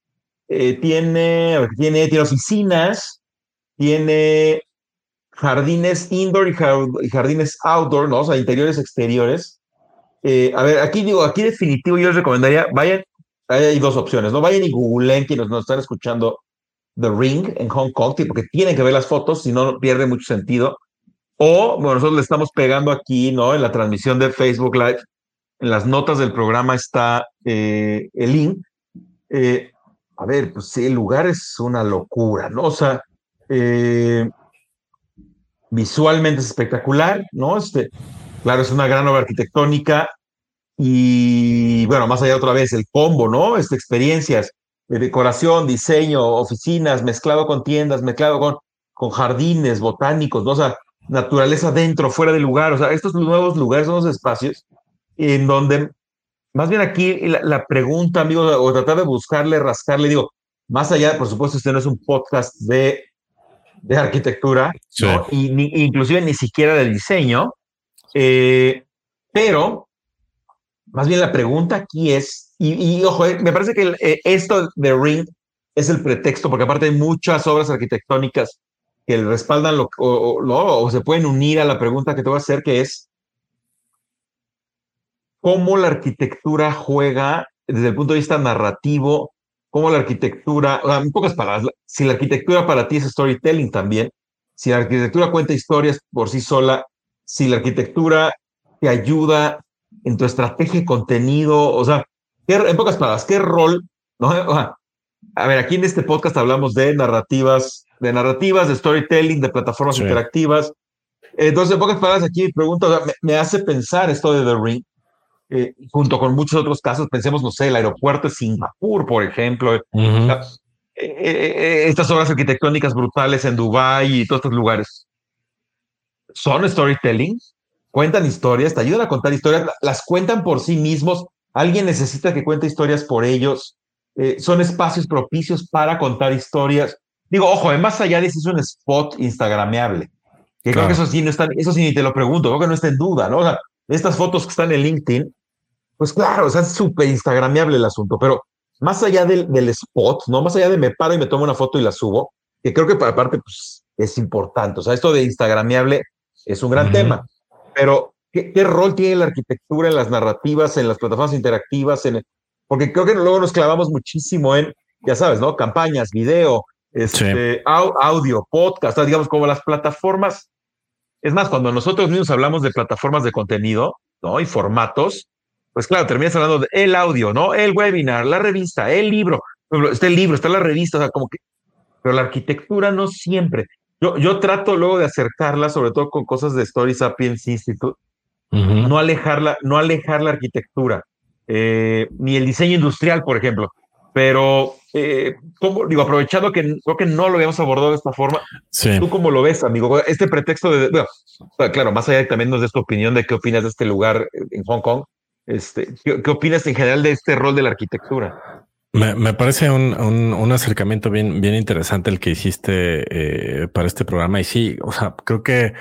tiene, tiene, tiene oficinas, tiene jardines indoor y jardines outdoor, ¿no? O sea, interiores, exteriores. Eh, a ver, aquí digo, aquí definitivo yo les recomendaría, vayan, hay dos opciones, ¿no? Vayan y googleen quienes nos están escuchando The Ring en Hong Kong, porque tienen que ver las fotos, si no, pierde mucho sentido. O, bueno, nosotros le estamos pegando aquí, ¿no? En la transmisión de Facebook Live, en las notas del programa está eh, el link. Eh, a ver, pues sí, el lugar es una locura, ¿no? O sea, eh, visualmente es espectacular, ¿no? Este, claro, es una gran obra arquitectónica y, bueno, más allá otra vez, el combo, ¿no? Este, experiencias de decoración, diseño, oficinas, mezclado con tiendas, mezclado con, con jardines botánicos, ¿no? O sea, naturaleza dentro, fuera del lugar, o sea, estos nuevos lugares son los espacios en donde, más bien aquí la, pregunta, amigo, o tratar de buscarle, rascarle, digo, más allá, por supuesto, este no es un podcast de de arquitectura, y inclusive ni siquiera del diseño, eh, pero más bien la pregunta aquí es, y, ojo, eh, me parece que eh, esto de Ring es el pretexto, porque aparte hay muchas obras arquitectónicas que respaldan lo, o, o, se pueden unir a la pregunta que te voy a hacer, que es, ¿cómo la arquitectura juega desde el punto de vista narrativo cómo la arquitectura, en pocas palabras, si la arquitectura para ti es storytelling también, si la arquitectura cuenta historias por sí sola, si la arquitectura te ayuda en tu estrategia de contenido, o sea, en pocas palabras, ¿qué rol? ¿no? A ver, aquí en este podcast hablamos de narrativas, de narrativas, de storytelling, de plataformas interactivas. Entonces, en pocas palabras, aquí pregunto, me, me, hace pensar esto de The Ring, eh, junto con muchos otros casos, pensemos, no sé, el aeropuerto de Singapur, por ejemplo. Eh, eh, estas obras arquitectónicas brutales en Dubái y todos estos lugares, son storytelling, cuentan historias, te ayudan a contar historias, las cuentan por sí mismos, alguien necesita que cuente historias por ellos, son espacios propicios para contar historias. Digo, ojo, más allá de si es un spot instagrameable, que creo que eso sí no está, eso sí ni te lo pregunto, creo que no está en duda, ¿no? O sea, estas fotos que están en LinkedIn, pues claro, o sea, es súper instagrameable el asunto, pero más allá del, del, spot, ¿no? Más allá de me paro y me tomo una foto y la subo, que creo que para parte pues, es importante. O sea, esto de instagrameable es un gran tema, pero ¿qué, ¿qué, rol tiene la arquitectura en las narrativas, en las plataformas interactivas? En porque creo que luego nos clavamos muchísimo en, ya sabes, ¿no? Campañas, video, este, audio, podcast, digamos, como las plataformas. Es más, cuando nosotros mismos hablamos de plataformas de contenido, ¿no? Y formatos, pues claro, terminas hablando de el audio, ¿no? El webinar, la revista, el libro. Está el libro, está la revista, o sea, como que. Pero la arquitectura no siempre. Yo, yo trato luego de acercarla, sobre todo con cosas de Story Sapiens Institute, no alejarla, no alejar la arquitectura, eh, ni el diseño industrial, por ejemplo. Pero, eh, como, digo, aprovechando que creo que no lo habíamos abordado de esta forma, ¿tú cómo lo ves, amigo? Este pretexto de, bueno, claro, más allá de también nos des tu opinión de qué opinas de este lugar en Hong Kong, este, ¿qué, opinas en general de este rol de la arquitectura? Me, parece un, acercamiento bien, bien interesante el que hiciste eh, para este programa. Y sí, o sea, creo que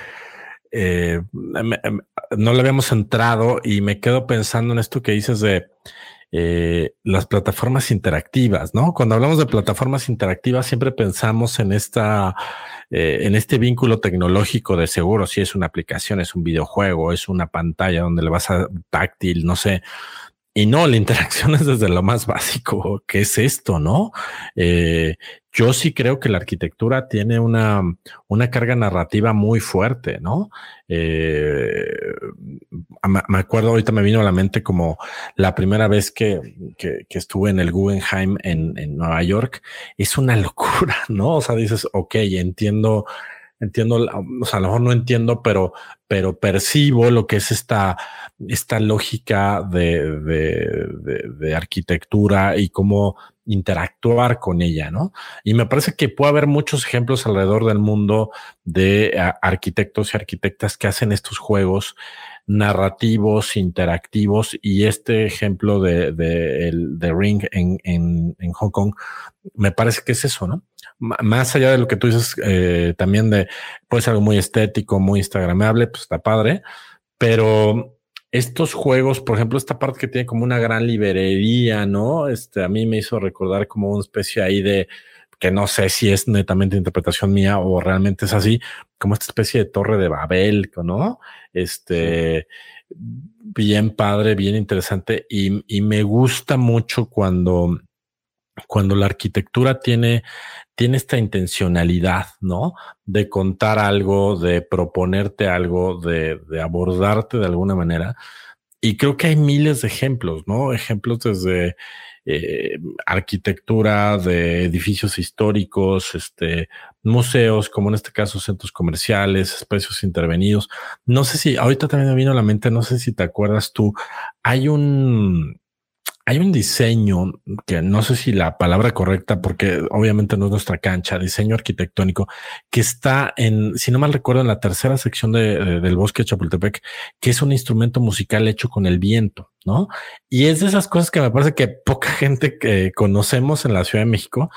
eh, no le habíamos entrado y me quedo pensando en esto que dices de eh, las plataformas interactivas, ¿no? Cuando hablamos de plataformas interactivas, siempre pensamos en esta, eh, en este vínculo tecnológico de seguro, si es una aplicación, es un videojuego, es una pantalla donde le vas a táctil, no sé. Y no, la interacción es desde lo más básico, que es esto, ¿no? Eh, yo sí creo que la arquitectura tiene una, una carga narrativa muy fuerte, ¿no? Eh, me acuerdo, ahorita me vino a la mente como la primera vez que, que, estuve en el Guggenheim en, en, Nueva York. Es una locura, ¿no? O sea, dices, ok, entiendo, entiendo, o sea, a lo mejor no entiendo, pero, pero percibo lo que es esta, esta lógica de, de, arquitectura y cómo interactuar con ella, ¿no? Y me parece que puede haber muchos ejemplos alrededor del mundo de arquitectos y arquitectas que hacen estos juegos narrativos, interactivos, y este ejemplo de, de, Ring en, en, Hong Kong, me parece que es eso, ¿no? más allá de lo que tú dices, eh, también de, puede ser algo muy estético, muy instagramable, pues está padre, pero estos juegos, por ejemplo, esta parte que tiene como una gran librería, ¿no? Este, a mí me hizo recordar como una especie ahí de, que no sé si es netamente interpretación mía o realmente es así, como esta especie de torre de Babel, ¿no? Este, bien padre, bien interesante y, y me gusta mucho cuando, cuando la arquitectura tiene tiene esta intencionalidad, ¿no? De contar algo, de proponerte algo, de, de, abordarte de alguna manera. Y creo que hay miles de ejemplos, ¿no? Ejemplos desde eh, arquitectura de edificios históricos, este, museos, como en este caso centros comerciales, espacios intervenidos. No sé si, ahorita también me vino a la mente, no sé si te acuerdas tú, hay un, hay un diseño que no sé si la palabra correcta, porque obviamente no es nuestra cancha, diseño arquitectónico, que está en, si no mal recuerdo, en la tercera sección de, del bosque de Chapultepec, que es un instrumento musical hecho con el viento, ¿no? Y es de esas cosas que me parece que poca gente que conocemos en la Ciudad de México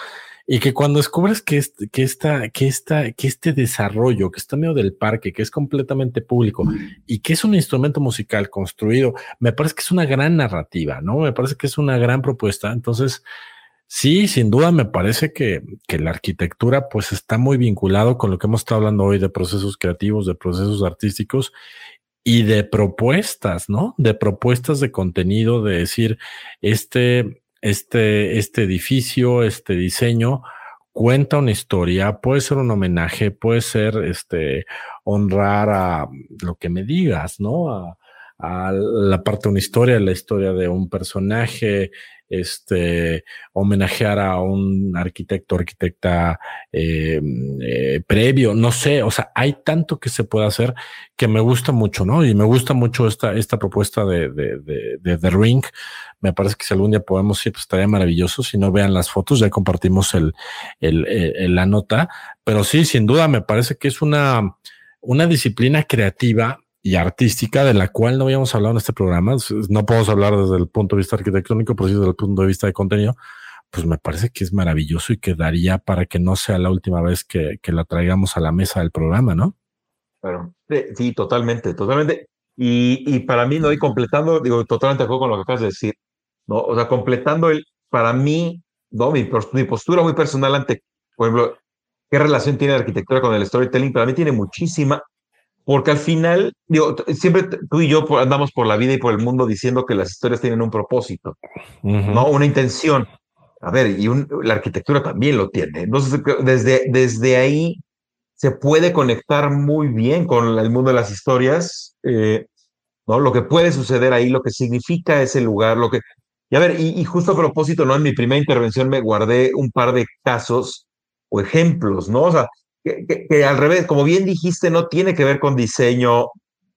y que cuando descubres que, este, que, esta, que, esta, que este desarrollo, que está medio del parque, que es completamente público y que es un instrumento musical construido, me parece que es una gran narrativa, ¿no? Me parece que es una gran propuesta. Entonces, sí, sin duda me parece que, que la arquitectura pues está muy vinculado con lo que hemos estado hablando hoy de procesos creativos, de procesos artísticos y de propuestas, ¿no? De propuestas de contenido, de decir, este, este, este edificio, este diseño, cuenta una historia, puede ser un homenaje, puede ser este honrar a lo que me digas, ¿no? A, la parte de una historia, la historia de un personaje, este, homenajear a un arquitecto, arquitecta eh, eh, previo, no sé, o sea, hay tanto que se puede hacer que me gusta mucho, ¿no? Y me gusta mucho esta, esta propuesta de, de, de, The Ring. Me parece que si algún día podemos ir, pues estaría maravilloso. Si no vean las fotos, ya compartimos el, el, la nota. Pero sí, sin duda, me parece que es una, una disciplina creativa y artística de la cual no habíamos hablado en este programa. No podemos hablar desde el punto de vista arquitectónico, pero sí desde el punto de vista de contenido. Pues me parece que es maravilloso y quedaría para que no sea la última vez que, la traigamos a la mesa del programa, ¿no? Claro, sí, totalmente, totalmente. Y, y para mí, ¿no? Y completando, digo, totalmente de acuerdo con lo que acabas de decir, ¿no? O sea, completando el, para mí, ¿no? Mi, mi postura muy personal ante, por ejemplo, qué relación tiene la arquitectura con el storytelling, para mí tiene muchísima, porque al final, digo, siempre tú y yo andamos por la vida y por el mundo diciendo que las historias tienen un propósito, ¿no? Una intención. A ver, y la arquitectura también lo tiene. Entonces, desde, desde ahí se puede conectar muy bien con el mundo de las historias, eh, ¿no? Lo que puede suceder ahí, lo que significa ese lugar, lo que... Y a ver, y, justo a propósito, ¿no? En mi primera intervención me guardé un par de casos o ejemplos, ¿no? O sea, que, al revés, como bien dijiste, no tiene que ver con diseño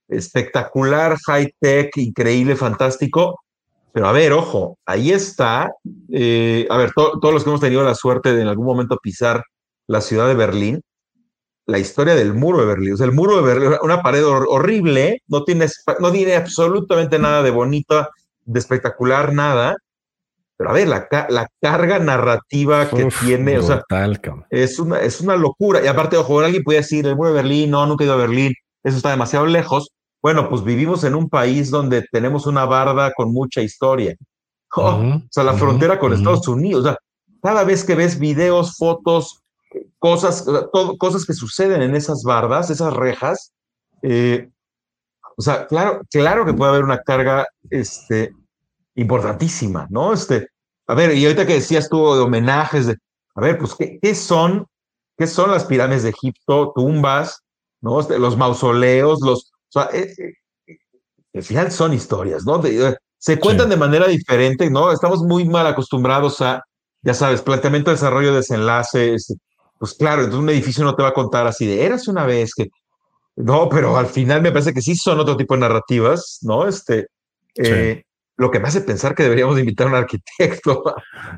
espectacular, high tech, increíble, fantástico. Pero a ver, ojo, ahí está. Eh, a ver, todos los que hemos tenido la suerte de en algún momento pisar la ciudad de Berlín, la historia del muro de Berlín. O sea, el muro de Berlín, una pared horrible, no tiene, no tiene absolutamente nada de bonito, de espectacular, nada. Pero a ver, la, la carga narrativa que tiene, o sea, es una, es una locura. Y aparte, ojo, alguien puede decir, el muro de Berlín, no, nunca he ido a Berlín, eso está demasiado lejos. Bueno, pues vivimos en un país donde tenemos una barda con mucha historia. o sea, la frontera con Estados Unidos. O sea, cada vez que ves videos, fotos, cosas, todo, cosas que suceden en esas bardas, esas rejas, eh, o sea, claro, claro que puede haber una carga este, importantísima, ¿no? Este, a ver, y ahorita que decías tú de homenajes, de, a ver, pues, ¿qué, son, qué son las pirámides de Egipto, tumbas, ¿no? Este, los mausoleos, los, o sea, eh, eh, al final son historias, ¿no? Eh, se cuentan de manera diferente, ¿no? Estamos muy mal acostumbrados a, ya sabes, planteamiento, desarrollo, desenlace, este, pues claro, entonces un edificio no te va a contar así de, eras una vez que, no, pero al final me parece que sí son otro tipo de narrativas, ¿no? Este, lo que me hace pensar que deberíamos invitar a un arquitecto.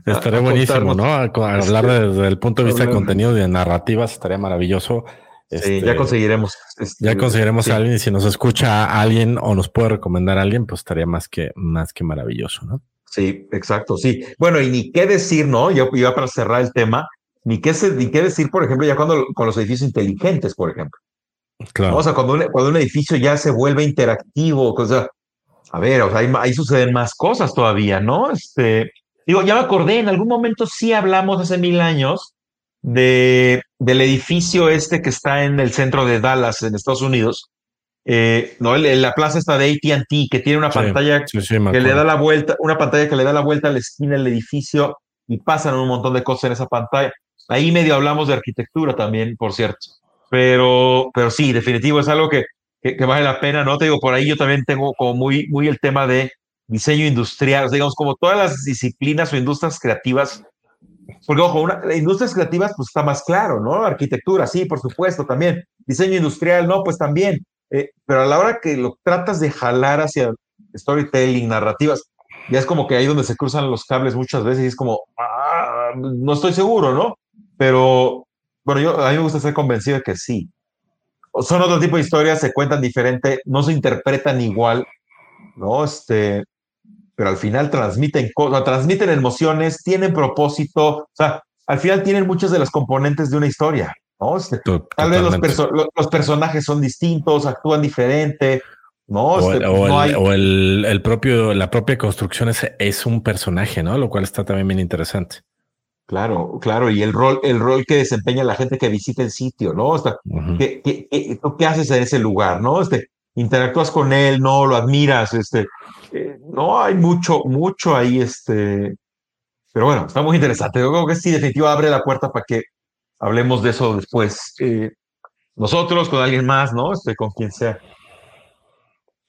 estaría buenísimo, ¿no? A, hablar desde el punto de vista de contenido y de narrativas, estaría maravilloso. sí, este, ya conseguiremos. Este, ya conseguiremos a alguien y si nos escucha a alguien o nos puede recomendar a alguien, pues estaría más que, más que maravilloso, ¿no? Sí, exacto, sí. Bueno, y ni qué decir, ¿no? Yo iba para cerrar el tema, ni qué, ni qué decir, por ejemplo, ya cuando con los edificios inteligentes, por ejemplo. Claro. O sea, cuando un, cuando un edificio ya se vuelve interactivo, o sea, a ver, o sea, ahí, suceden más cosas todavía, ¿no? Este, digo, ya me acordé, en algún momento sí hablamos hace mil años de, del edificio este que está en el centro de Dallas, en Estados Unidos. Eh, no, la plaza está de AT&T, que tiene una pantalla que le da la vuelta, una pantalla que le da la vuelta a la esquina del edificio y pasan un montón de cosas en esa pantalla. Ahí medio hablamos de arquitectura también, por cierto. Pero, pero sí, definitivo, es algo que que, vale la pena, ¿no? Te digo, por ahí yo también tengo como muy, muy el tema de diseño industrial, digamos, como todas las disciplinas o industrias creativas, porque ojo, una, industrias creativas pues está más claro, ¿no? Arquitectura, sí, por supuesto, también. Diseño industrial, no, pues también. Eh, pero a la hora que lo tratas de jalar hacia storytelling, narrativas, ya es como que ahí donde se cruzan los cables muchas veces y es como, ah, no estoy seguro, ¿no? Pero, bueno, yo, a mí me gusta ser convencido de que sí son otro tipo de historias, se cuentan diferente, no se interpretan igual, ¿no? Este, pero al final transmiten cosas, transmiten emociones, tienen propósito, o sea, al final tienen muchas de las componentes de una historia, ¿no? Este, tal vez los, los, personajes son distintos, actúan diferente, ¿no? O, este, el, el, propio, la propia construcción es, es un personaje, ¿no? Lo cual está también bien interesante. Claro, claro, y el rol, el rol que desempeña la gente que visita el sitio, ¿no? ¿qué, qué, haces en ese lugar, no? Este, interactúas con él, no, lo admiras, este, eh, no hay mucho, mucho ahí, este, pero bueno, está muy interesante. Yo creo que sí, definitivo abre la puerta para que hablemos de eso después. Eh, nosotros, con alguien más, ¿no? Este, con quien sea.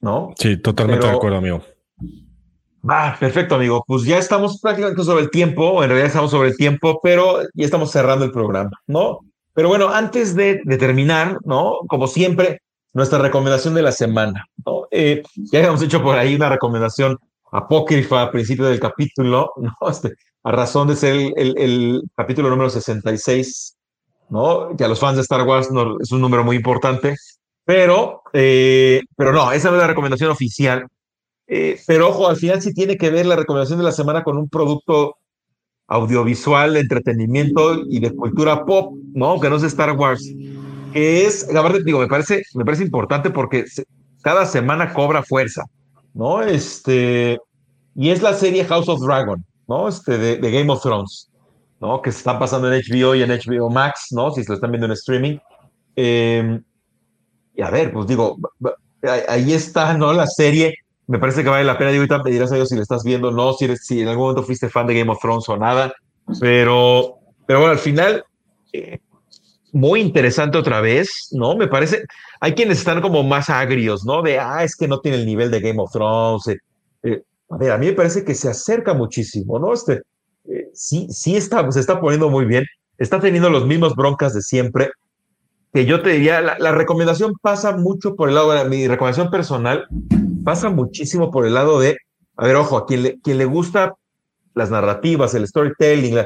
¿No? Sí, totalmente de acuerdo, amigo. Va, perfecto, amigo. Pues ya estamos prácticamente sobre el tiempo, en realidad estamos sobre el tiempo, pero ya estamos cerrando el programa, ¿no? Pero bueno, antes de, terminar, ¿no? Como siempre, nuestra recomendación de la semana, ¿no? Eh, ya habíamos hecho por ahí una recomendación apócrifa al principio del capítulo, ¿no? Este, a razón de ser el, el, capítulo número 66, ¿no? Que a los fans de Star Wars es un número muy importante, pero, eh, pero no, esa no es la recomendación oficial eh, pero ojo, al final sí tiene que ver la recomendación de la semana con un producto audiovisual, de entretenimiento y de cultura pop, ¿no? Que no es Star Wars. Que es, digo, me parece, me parece importante porque cada semana cobra fuerza, ¿no? Este, y es la serie House of Dragon, ¿no? Este, de, Game of Thrones, ¿no? Que se están pasando en HBO y en HBO Max, ¿no? Si se lo están viendo en streaming. Em, y a ver, pues digo, ahí está, ¿no? La serie me parece que vale la pena. Y ahorita me dirás a ellos si le estás viendo, no, si, si en algún momento fuiste fan de Game of Thrones o nada. Pero, pero bueno, al final, eh, muy interesante otra vez, ¿no? Me parece, hay quienes están como más agrios, ¿no? De, ah, es que no tiene el nivel de Game of Thrones. Eh, eh, a ver, a mí me parece que se acerca muchísimo, ¿no? Este, sí, sí está, se está poniendo muy bien. Está teniendo los mismos broncas de siempre. Que yo te diría, la, la recomendación pasa mucho por el lado de mi recomendación personal pasa muchísimo por el lado de, a ver, ojo, a quien le, quien le gusta las narrativas, el storytelling,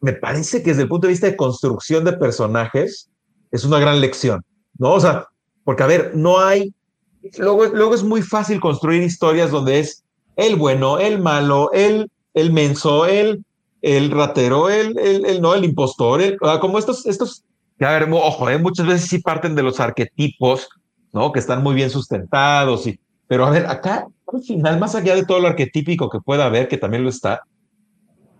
me parece que desde el punto de vista de construcción de personajes es una gran lección, ¿no? O sea, porque a ver, no hay, luego, luego es muy fácil construir historias donde es el bueno, el malo, el, el menso, el, el ratero, el, el, no, el impostor, el, como estos, estos, a ver, ojo, ¿eh? muchas veces sí parten de los arquetipos ¿no? Que están muy bien sustentados. Y, pero a ver, acá, al final, más allá de todo lo arquetípico que pueda haber, que también lo está,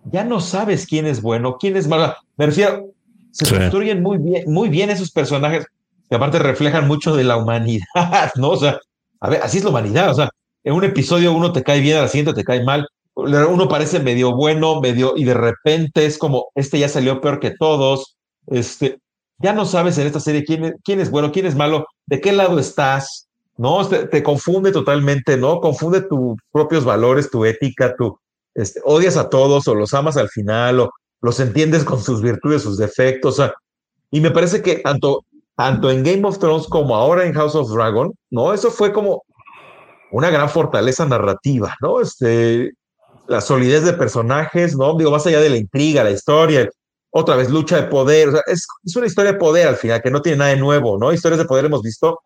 ya no sabes quién es bueno, quién es malo. Me refiero, se construyen muy bien, muy bien esos personajes que aparte reflejan mucho de la humanidad, ¿no? O sea, a ver, así es la humanidad, o sea, en un episodio uno te cae bien, al siguiente te cae mal, uno parece medio bueno, medio, y de repente es como, este ya salió peor que todos, este, ya no sabes en esta serie quién, quién es bueno, quién es malo, de qué lado estás, ¿no? Te, confunde totalmente, ¿no? Confunde tus propios valores, tu ética, tu, este, odias a todos o los amas al final o los entiendes con sus virtudes, sus defectos. Y me parece que tanto, tanto en Game of Thrones como ahora en House of Dragon, ¿no? Eso fue como una gran fortaleza narrativa, ¿no? Este, la solidez de personajes, ¿no? Digo, más allá de la intriga, la historia, otra vez lucha de poder, o sea, es, es, una historia de poder al final, que no tiene nada de nuevo, ¿no? Historias de poder hemos visto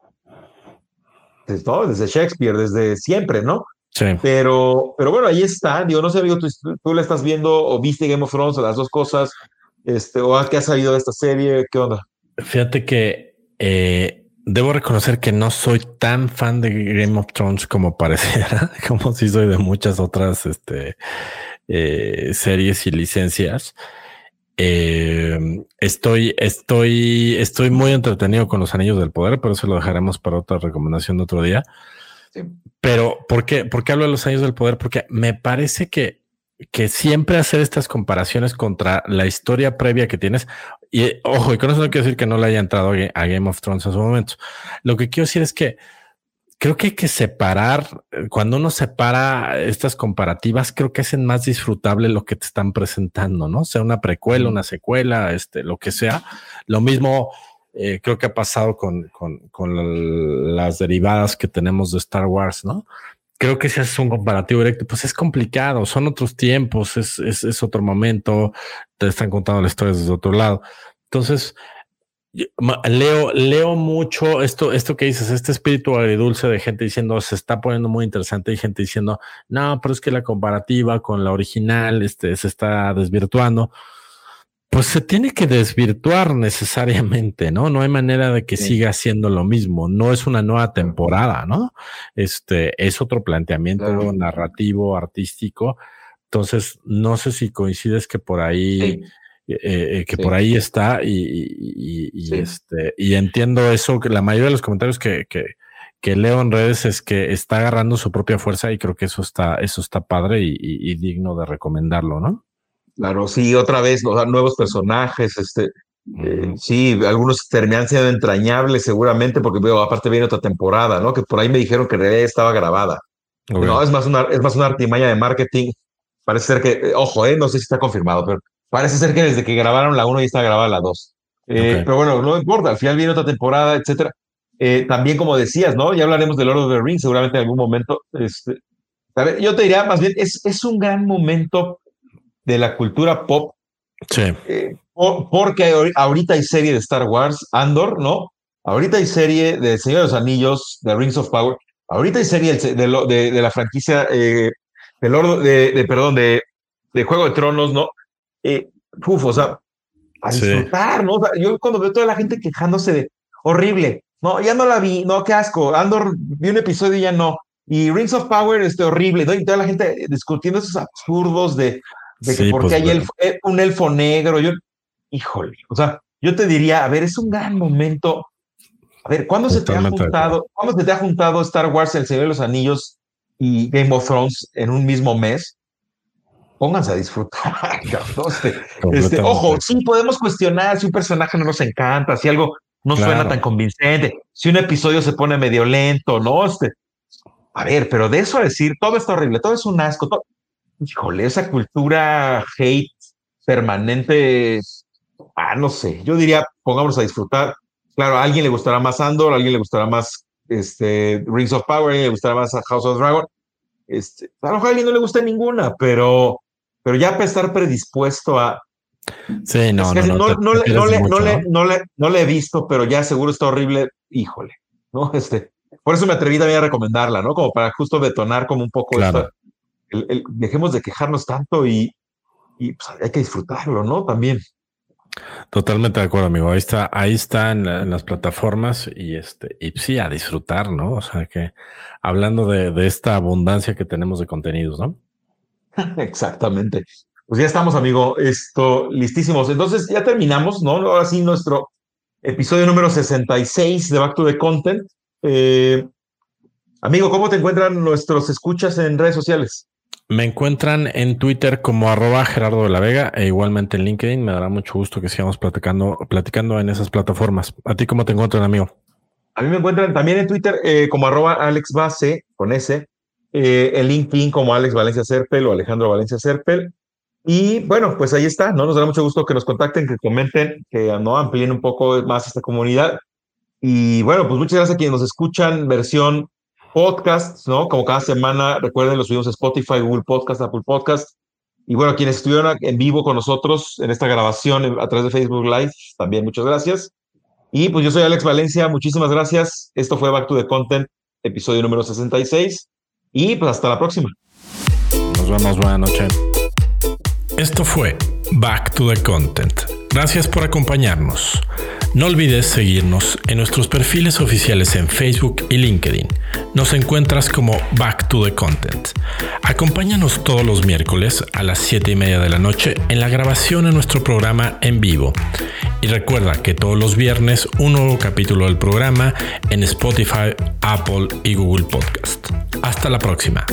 pues, desde Shakespeare, desde siempre, ¿no? Sí. Pero, pero bueno, ahí está, digo, no sé, amigo, tú, tú la estás viendo o viste Game of Thrones o las dos cosas, este, o qué has sabido de esta serie, ¿qué onda? Fíjate que eh, debo reconocer que no soy tan fan de Game of Thrones como pareciera, como si soy de muchas otras este, eh, series y licencias. Eh, estoy, estoy, estoy muy entretenido con los anillos del poder, pero eso lo dejaremos para otra recomendación de otro día. Pero, ¿por qué, ¿por qué hablo de los anillos del poder? Porque me parece que, que siempre hacer estas comparaciones contra la historia previa que tienes, y ojo, y con eso no quiero decir que no le haya entrado a Game of Thrones en su momento. Lo que quiero decir es que creo que hay que separar, eh, cuando uno separa estas comparativas, creo que hacen más disfrutable lo que te están presentando, ¿no? Sea una precuela, una secuela, este, lo que sea. Lo mismo eh, creo que ha pasado con, con, las derivadas que tenemos de Star Wars, ¿no? Creo que si haces un comparativo directo, pues es complicado, son otros tiempos, es, es, es otro momento, te están contando la historia desde otro lado. Entonces, Leo, leo mucho esto, esto que dices, este espíritu agridulce de gente diciendo se está poniendo muy interesante y gente diciendo no, pero es que la comparativa con la original este, se está desvirtuando. Pues se tiene que desvirtuar necesariamente, ¿no? No hay manera de que siga siendo lo mismo. No es una nueva temporada, ¿no? Este es otro planteamiento narrativo, artístico. Entonces, no sé si coincides que por ahí. Eh, que por ahí está y, este, y entiendo eso, que la mayoría de los comentarios que, que, leo en redes es que está agarrando su propia fuerza y creo que eso está, eso está padre y, digno de recomendarlo, ¿no? Claro, sí, otra vez, nuevos personajes, este, eh, sí, algunos terminan siendo entrañables seguramente porque veo, aparte viene otra temporada, ¿no? Que por ahí me dijeron que en realidad estaba grabada, No, es más, una, es más una artimaña de marketing. Parece ser que, eh, ojo, eh, no sé si está confirmado, pero parece ser que desde que grabaron la 1 ya está grabada la 2. Eh, pero bueno, no importa, al final viene otra temporada, etcétera. Eh, también, como decías, ¿no? Ya hablaremos de Lord of the Rings seguramente en algún momento. Este, a ver, yo te diría, más bien, es, es un gran momento de la cultura pop. Sí. Eh, porque ahorita hay serie de Star Wars, Andor, ¿no? Ahorita hay serie de Señor de los Anillos, de Rings of Power. Ahorita hay serie de, de, de la franquicia eh, de, Lord, de, perdón, de, de Juego de Tronos, ¿no? Eh, uf, o sea, a disfrutar, ¿no? yo cuando veo toda la gente quejándose de horrible, no, ya no la vi, no, qué asco, Andor vi un episodio y ya no. Y Rings of Power, este horrible, ¿no? Y toda la gente discutiendo esos absurdos de, de que porque pues, hay eh, un elfo negro, yo, híjole, o sea, yo te diría, a ver, es un gran momento. A ver, ¿cuándo se te ha juntado, ¿cuándo se te ha juntado Star Wars, El Señor de los Anillos y Game of Thrones en un mismo mes? Pónganse a disfrutar. este, este, ojo, sí podemos cuestionar si un personaje no nos encanta, si algo no suena tan convincente, si un episodio se pone medio lento, ¿no? Este, a ver, pero de eso a decir, todo está horrible, todo es un asco, todo, híjole, esa cultura hate permanente, ah, no sé, yo diría, pongámonos a disfrutar. Claro, a alguien le gustará más Andor, a alguien le gustará más este, Rings of Power, a alguien le gustará más House of Dragon. Este, a lo mejor a alguien no le gusta ninguna, pero pero ya para estar predispuesto a... Sí, no, no, le, he visto, pero ya seguro está horrible, híjole, ¿no? Este, por eso me atreví también a recomendarla, ¿no? Como para justo detonar como un poco claro. dejemos de quejarnos tanto y, y pues, hay que disfrutarlo, ¿no? También. Totalmente de acuerdo, amigo. Ahí está, ahí está en, las plataformas y este, y sí, a disfrutar, ¿no? O sea que hablando de, de esta abundancia que tenemos de contenidos, ¿no? Exactamente. Pues ya estamos, amigo, esto listísimos. Entonces ya terminamos, ¿no? Ahora sí, nuestro episodio número 66 de Back to the Content. Eh, amigo, ¿cómo te encuentran nuestros escuchas en redes sociales? Me encuentran en Twitter como arroba Gerardo de la Vega e igualmente en LinkedIn. Me dará mucho gusto que sigamos platicando, platicando en esas plataformas. ¿A ti cómo te encuentran, amigo? A mí me encuentran también en Twitter eh, como arroba Alex Base con S eh, el LinkedIn como Alex Valencia Serpel o Alejandro Valencia Serpel. Y bueno, pues ahí está, ¿no? Nos da mucho gusto que nos contacten, que comenten, que no amplíen un poco más esta comunidad. Y bueno, pues muchas gracias a quienes nos escuchan versión podcast, ¿no? Como cada semana, recuerden, los subimos a Spotify, Google Podcast, Apple Podcast. Y bueno, quienes estuvieron en vivo con nosotros en esta grabación a través de Facebook Live, también muchas gracias. Y pues yo soy Alex Valencia, muchísimas gracias. Esto fue Back to the Content, episodio número 66. Y pues hasta la próxima. Nos vemos, buena noche. Esto fue Back to the Content. Gracias por acompañarnos. No olvides seguirnos en nuestros perfiles oficiales en Facebook y LinkedIn. Nos encuentras como Back to the Content. Acompáñanos todos los miércoles a las 7 y media de la noche en la grabación de nuestro programa en vivo. Y recuerda que todos los viernes un nuevo capítulo del programa en Spotify, Apple y Google Podcast. Hasta la próxima.